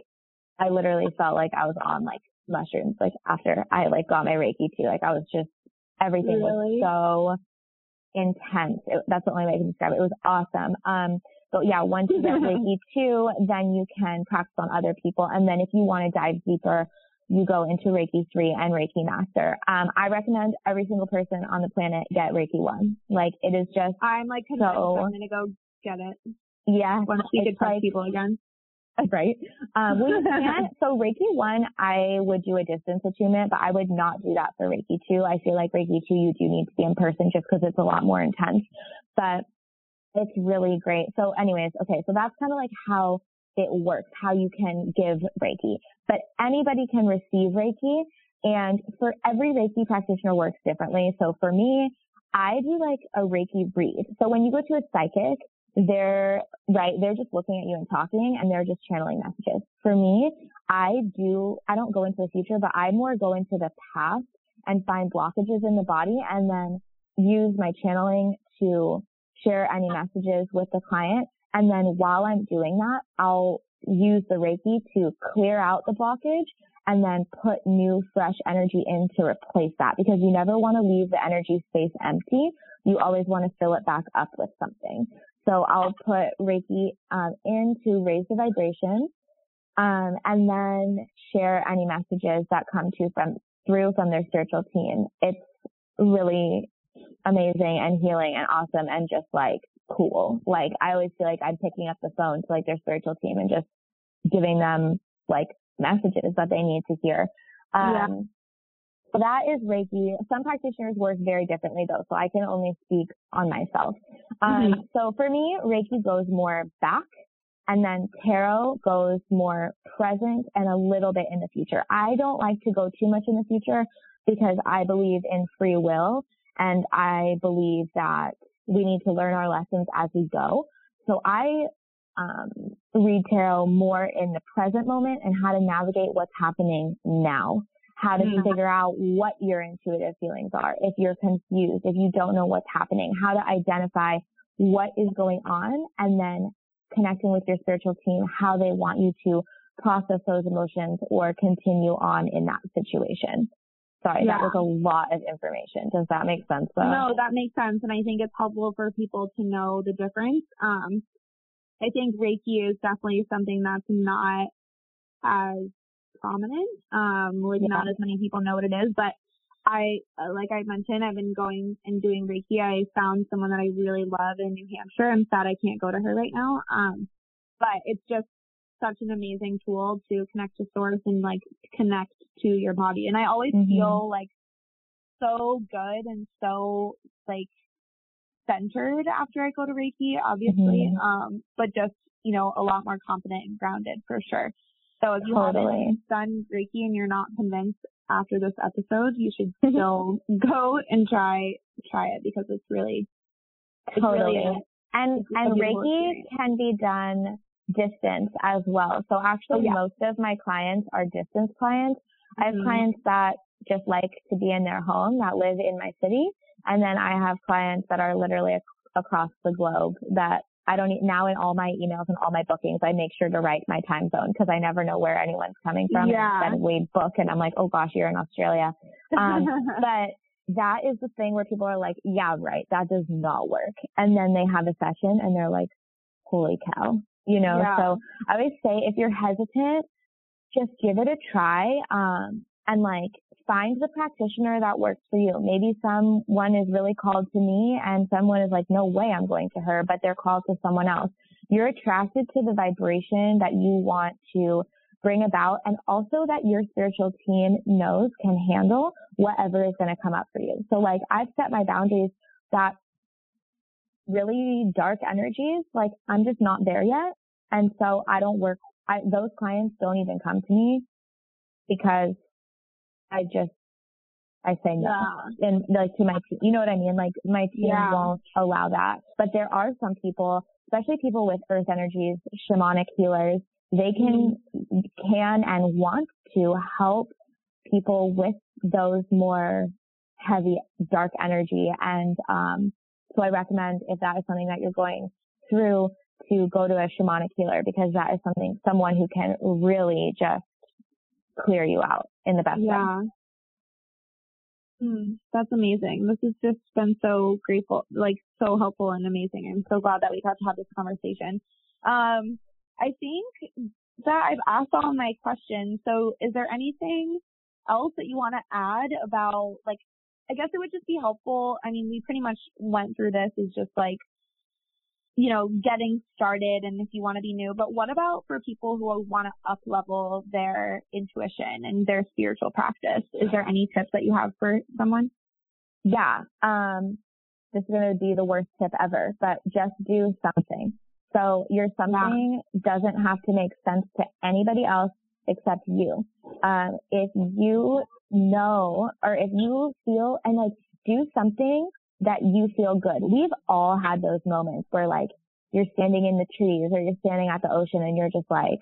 I literally felt like I was on like mushrooms, like after I like got my Reiki 2. Like I was just, everything really? was so intense. It, that's the only way I can describe it. It was awesome. Um, but yeah, once you get Reiki 2, then you can practice on other people. And then if you want to dive deeper, you go into Reiki 3 and Reiki Master. Um, I recommend every single person on the planet get Reiki 1. Like, it is just I'm like so, I'm gonna go get it. Yeah. Once we could touch people again. Right. Um, we can't, so Reiki 1, I would do a distance attunement, but I would not do that for Reiki 2. I feel like Reiki 2, you do need to be in person just because it's a lot more intense, but it's really great. So anyways, okay, so that's kind of like how it works, how you can give Reiki. But anybody can receive Reiki and for every Reiki practitioner works differently. So for me, I do like a Reiki read. So when you go to a psychic, they're right, they're just looking at you and talking and they're just channeling messages. For me, I do, I don't go into the future, but I more go into the past and find blockages in the body and then use my channeling to share any messages with the client and then while I'm doing that, I'll use the Reiki to clear out the blockage and then put new fresh energy in to replace that because you never want to leave the energy space empty. You always want to fill it back up with something. So I'll put Reiki um, in to raise the vibration um, and then share any messages that come to from through from their spiritual team. It's really amazing and healing and awesome and just like cool. Like I always feel like I'm picking up the phone to like their spiritual team and just giving them like messages that they need to hear. Um, yeah. So that is Reiki. Some practitioners work very differently though, so I can only speak on myself. Um, mm-hmm. So for me, Reiki goes more back and then tarot goes more present and a little bit in the future. I don't like to go too much in the future because I believe in free will and I believe that we need to learn our lessons as we go. So I um, read tarot more in the present moment and how to navigate what's happening now. How to mm-hmm. figure out what your intuitive feelings are. If you're confused, if you don't know what's happening, how to identify what is going on and then connecting with your spiritual team, how they want you to process those emotions or continue on in that situation. Sorry, yeah. that was a lot of information. Does that make sense though? No, that makes sense. And I think it's helpful for people to know the difference. Um, I think Reiki is definitely something that's not as prominent. Um, like yeah. not as many people know what it is, but I, like I mentioned, I've been going and doing Reiki. I found someone that I really love in New Hampshire. I'm sad I can't go to her right now. Um, but it's just such an amazing tool to connect to source and like connect to your body. And I always mm-hmm. feel like so good and so like centered after I go to Reiki, obviously. Mm-hmm. Um, but just, you know, a lot more confident and grounded for sure. So if you totally. haven't done Reiki and you're not convinced after this episode, you should still go and try try it because it's really it's totally. Really a, and and Reiki experience. can be done distance as well. So actually, oh, yeah. most of my clients are distance clients. Mm-hmm. I have mm-hmm. clients that just like to be in their home that live in my city, and then I have clients that are literally ac- across the globe that I don't now in all my emails and all my bookings, I make sure to write my time zone because I never know where anyone's coming from. Yeah. And then we book and I'm like, oh gosh, you're in Australia. Um, but that is the thing where people are like, yeah, right. That does not work. And then they have a session and they're like, holy cow, you know? Yeah. So I always say if you're hesitant, just give it a try. Um, and like find the practitioner that works for you. Maybe someone is really called to me and someone is like, no way I'm going to her, but they're called to someone else. You're attracted to the vibration that you want to bring about and also that your spiritual team knows can handle whatever is going to come up for you. So like I've set my boundaries that really dark energies, like I'm just not there yet. And so I don't work, I, those clients don't even come to me because I just I say no. Yeah. And like to my team, you know what I mean? Like my team yeah. won't allow that. But there are some people, especially people with earth energies, shamanic healers, they can, mm-hmm. can and want to help people with those more heavy, dark energy. And, um, so I recommend if that is something that you're going through to go to a shamanic healer because that is something, someone who can really just clear you out in the best yeah. way. Mm, that's amazing. This has just been so grateful, like so helpful and amazing. I'm so glad that we got to have this conversation. Um, I think that I've asked all my questions. So is there anything else that you want to add about like, I guess it would just be helpful. I mean, we pretty much went through this is just like you know, getting started and if you want to be new. But what about for people who want to up level their intuition and their spiritual practice? Is there any tips that you have for someone? Yeah. Um, this is going to be the worst tip ever, but just do something. So your something yeah. doesn't have to make sense to anybody else except you. Um, if you know or if you feel and like do something that you feel good. We've all had those moments where like you're standing in the trees or you're standing at the ocean and you're just like,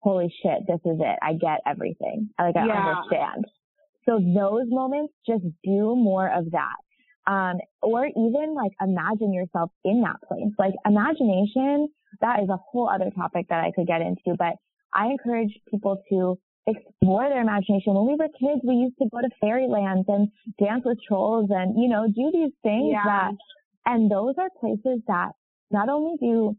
holy shit, this is it. I get everything. I like I yeah. understand. So those moments, just do more of that. Um, or even like imagine yourself in that place. Like imagination, that is a whole other topic that I could get into, but I encourage people to explore their imagination. When we were kids, we used to go to fairylands and dance with trolls and, you know, do these things yeah. that, and those are places that not only do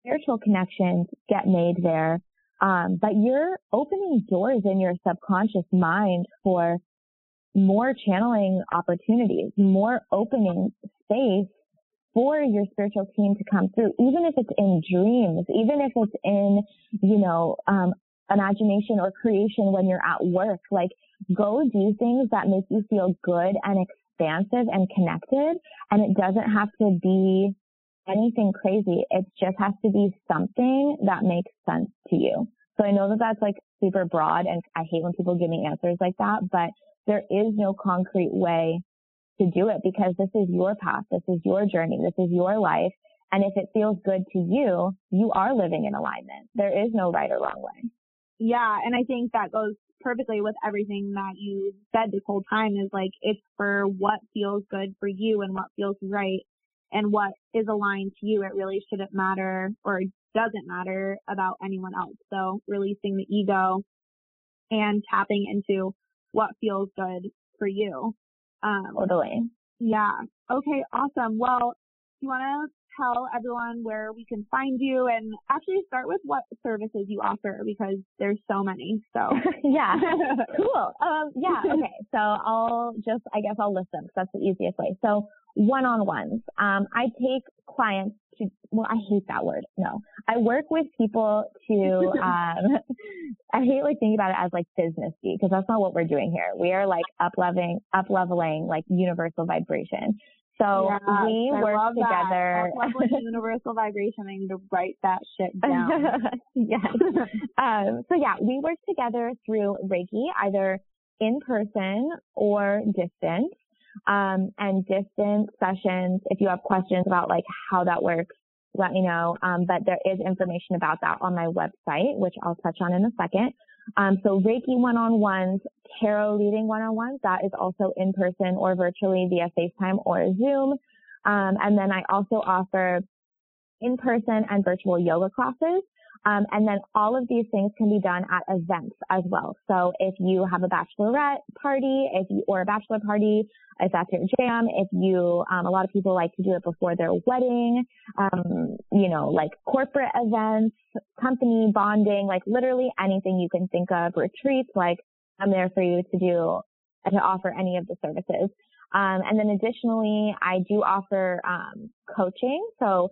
spiritual connections get made there, Um, but you're opening doors in your subconscious mind for more channeling opportunities, more opening space for your spiritual team to come through, even if it's in dreams, even if it's in, you know, um, imagination or creation when you're at work. Like go do things that make you feel good and expansive and connected. And it doesn't have to be anything crazy. It just has to be something that makes sense to you. So I know that that's like super broad and I hate when people give me answers like that, but there is no concrete way to do it because this is your path. This is your journey. This is your life. And if it feels good to you, you are living in alignment. There is no right or wrong way. Yeah. And I think that goes perfectly with everything that you said this whole time is like, it's for what feels good for you and what feels right and what is aligned to you. It really shouldn't matter or doesn't matter about anyone else. So releasing the ego and tapping into what feels good for you. Um, totally. Yeah. Okay. Awesome. Well, do you want to tell everyone where we can find you and actually start with what services you offer because there's so many. So yeah, cool. Um, yeah. Okay. So I'll just, I guess I'll list them because that's the easiest way. So one-on-ones. Um, I take clients to, well, I hate that word. No, I work with people to, um, I hate like thinking about it as like business because that's not what we're doing here. We are like up leveling, up leveling like universal vibration. So yes, we I work together. universal vibration. I need to write that shit down. yes. um, so yeah, we work together through Reiki, either in person or distance. um, and distance sessions. If you have questions about like how that works, let me know. Um, but there is information about that on my website, which I'll touch on in a second. Um, so Reiki one-on-ones, tarot reading one-on-ones, that is also in person or virtually via FaceTime or Zoom. Um, and then I also offer in-person and virtual yoga classes. Um, and then all of these things can be done at events as well. So if you have a bachelorette party, if you, or a bachelor party, if that's your jam, if you, um, a lot of people like to do it before their wedding, um, you know, like corporate events, company bonding, like literally anything you can think of, retreats, like I'm there for you to do, to offer any of the services. Um, and then additionally, I do offer, um, coaching. So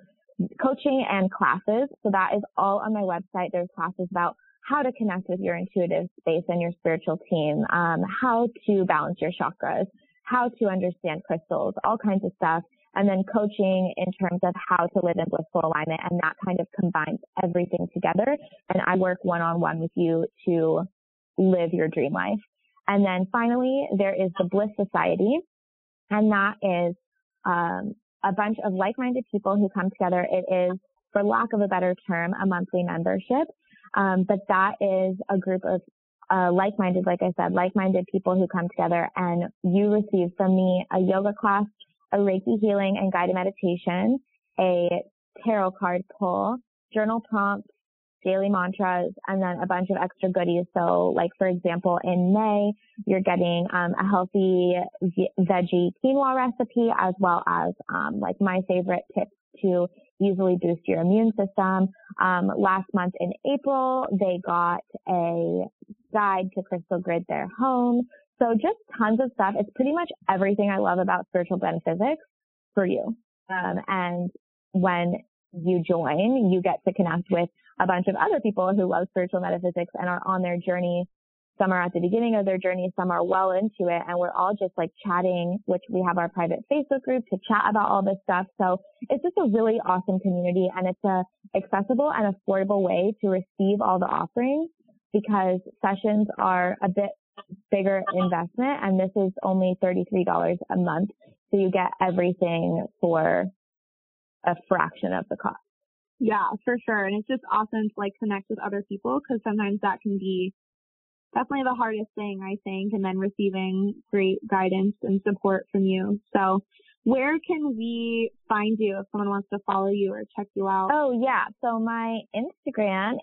coaching and classes. So that is all on my website. There's classes about how to connect with your intuitive space and your spiritual team, um, how to balance your chakras, how to understand crystals, all kinds of stuff. And then coaching in terms of how to live in blissful alignment. And that kind of combines everything together. And I work one on one with you to live your dream life. And then finally, there is the Bliss Society. And that is um, a bunch of like-minded people who come together. It is, for lack of a better term, a monthly membership. Um, but that is a group of uh, like-minded, like I said, like-minded people who come together and you receive from me a yoga class, a Reiki healing and guided meditation, a tarot card pull, journal prompts, daily mantras, and then a bunch of extra goodies. So like, for example, in May, you're getting um, a healthy veggie quinoa recipe as well as um, like my favorite tips to easily boost your immune system. Um, last month in April, they got a guide to crystal grid their home. So just tons of stuff. It's pretty much everything I love about spiritual metaphysics for you. Um, and when you join, you get to connect with a bunch of other people who love spiritual metaphysics and are on their journey. Some are at the beginning of their journey, some are well into it, and we're all just like chatting, which we have our private Facebook group to chat about all this stuff. So it's just a really awesome community and it's a accessible and affordable way to receive all the offerings because sessions are a bit bigger investment and this is only $33 a month. So you get everything for a fraction of the cost. Yeah, for sure. And it's just awesome to like connect with other people because sometimes that can be definitely the hardest thing, I think, and then receiving great guidance and support from you. So where can we find you if someone wants to follow you or check you out? Oh yeah. So my Instagram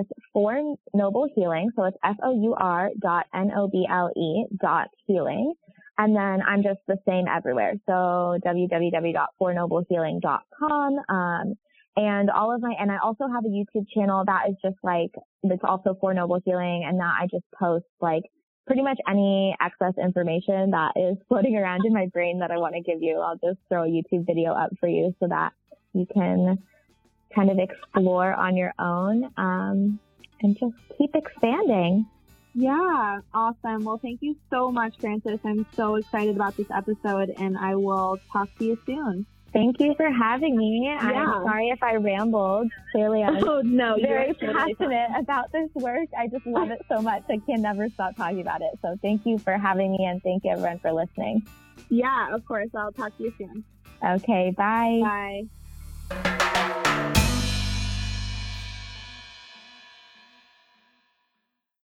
is four noble healing. So it's F-O-U-R dot N-O-B-L-E dot healing. And then I'm just the same everywhere. So www.fournoblehealing.com. Um, and all of my, and I also have a YouTube channel that is just like, it's also Four Noble Healing and that I just post like pretty much any excess information that is floating around in my brain that I want to give you. I'll just throw a YouTube video up for you so that you can kind of explore on your own um, and just keep expanding. Yeah, awesome. Well, thank you so much, Frances. I'm so excited about this episode, and I will talk to you soon. Thank you for having me. Yeah. I'm sorry if I rambled. Clearly, I'm oh, no, very passionate about this work. I just love it so much. I can never stop talking about it. So thank you for having me, and thank you everyone for listening. Yeah, of course. I'll talk to you soon. Okay, bye. Bye.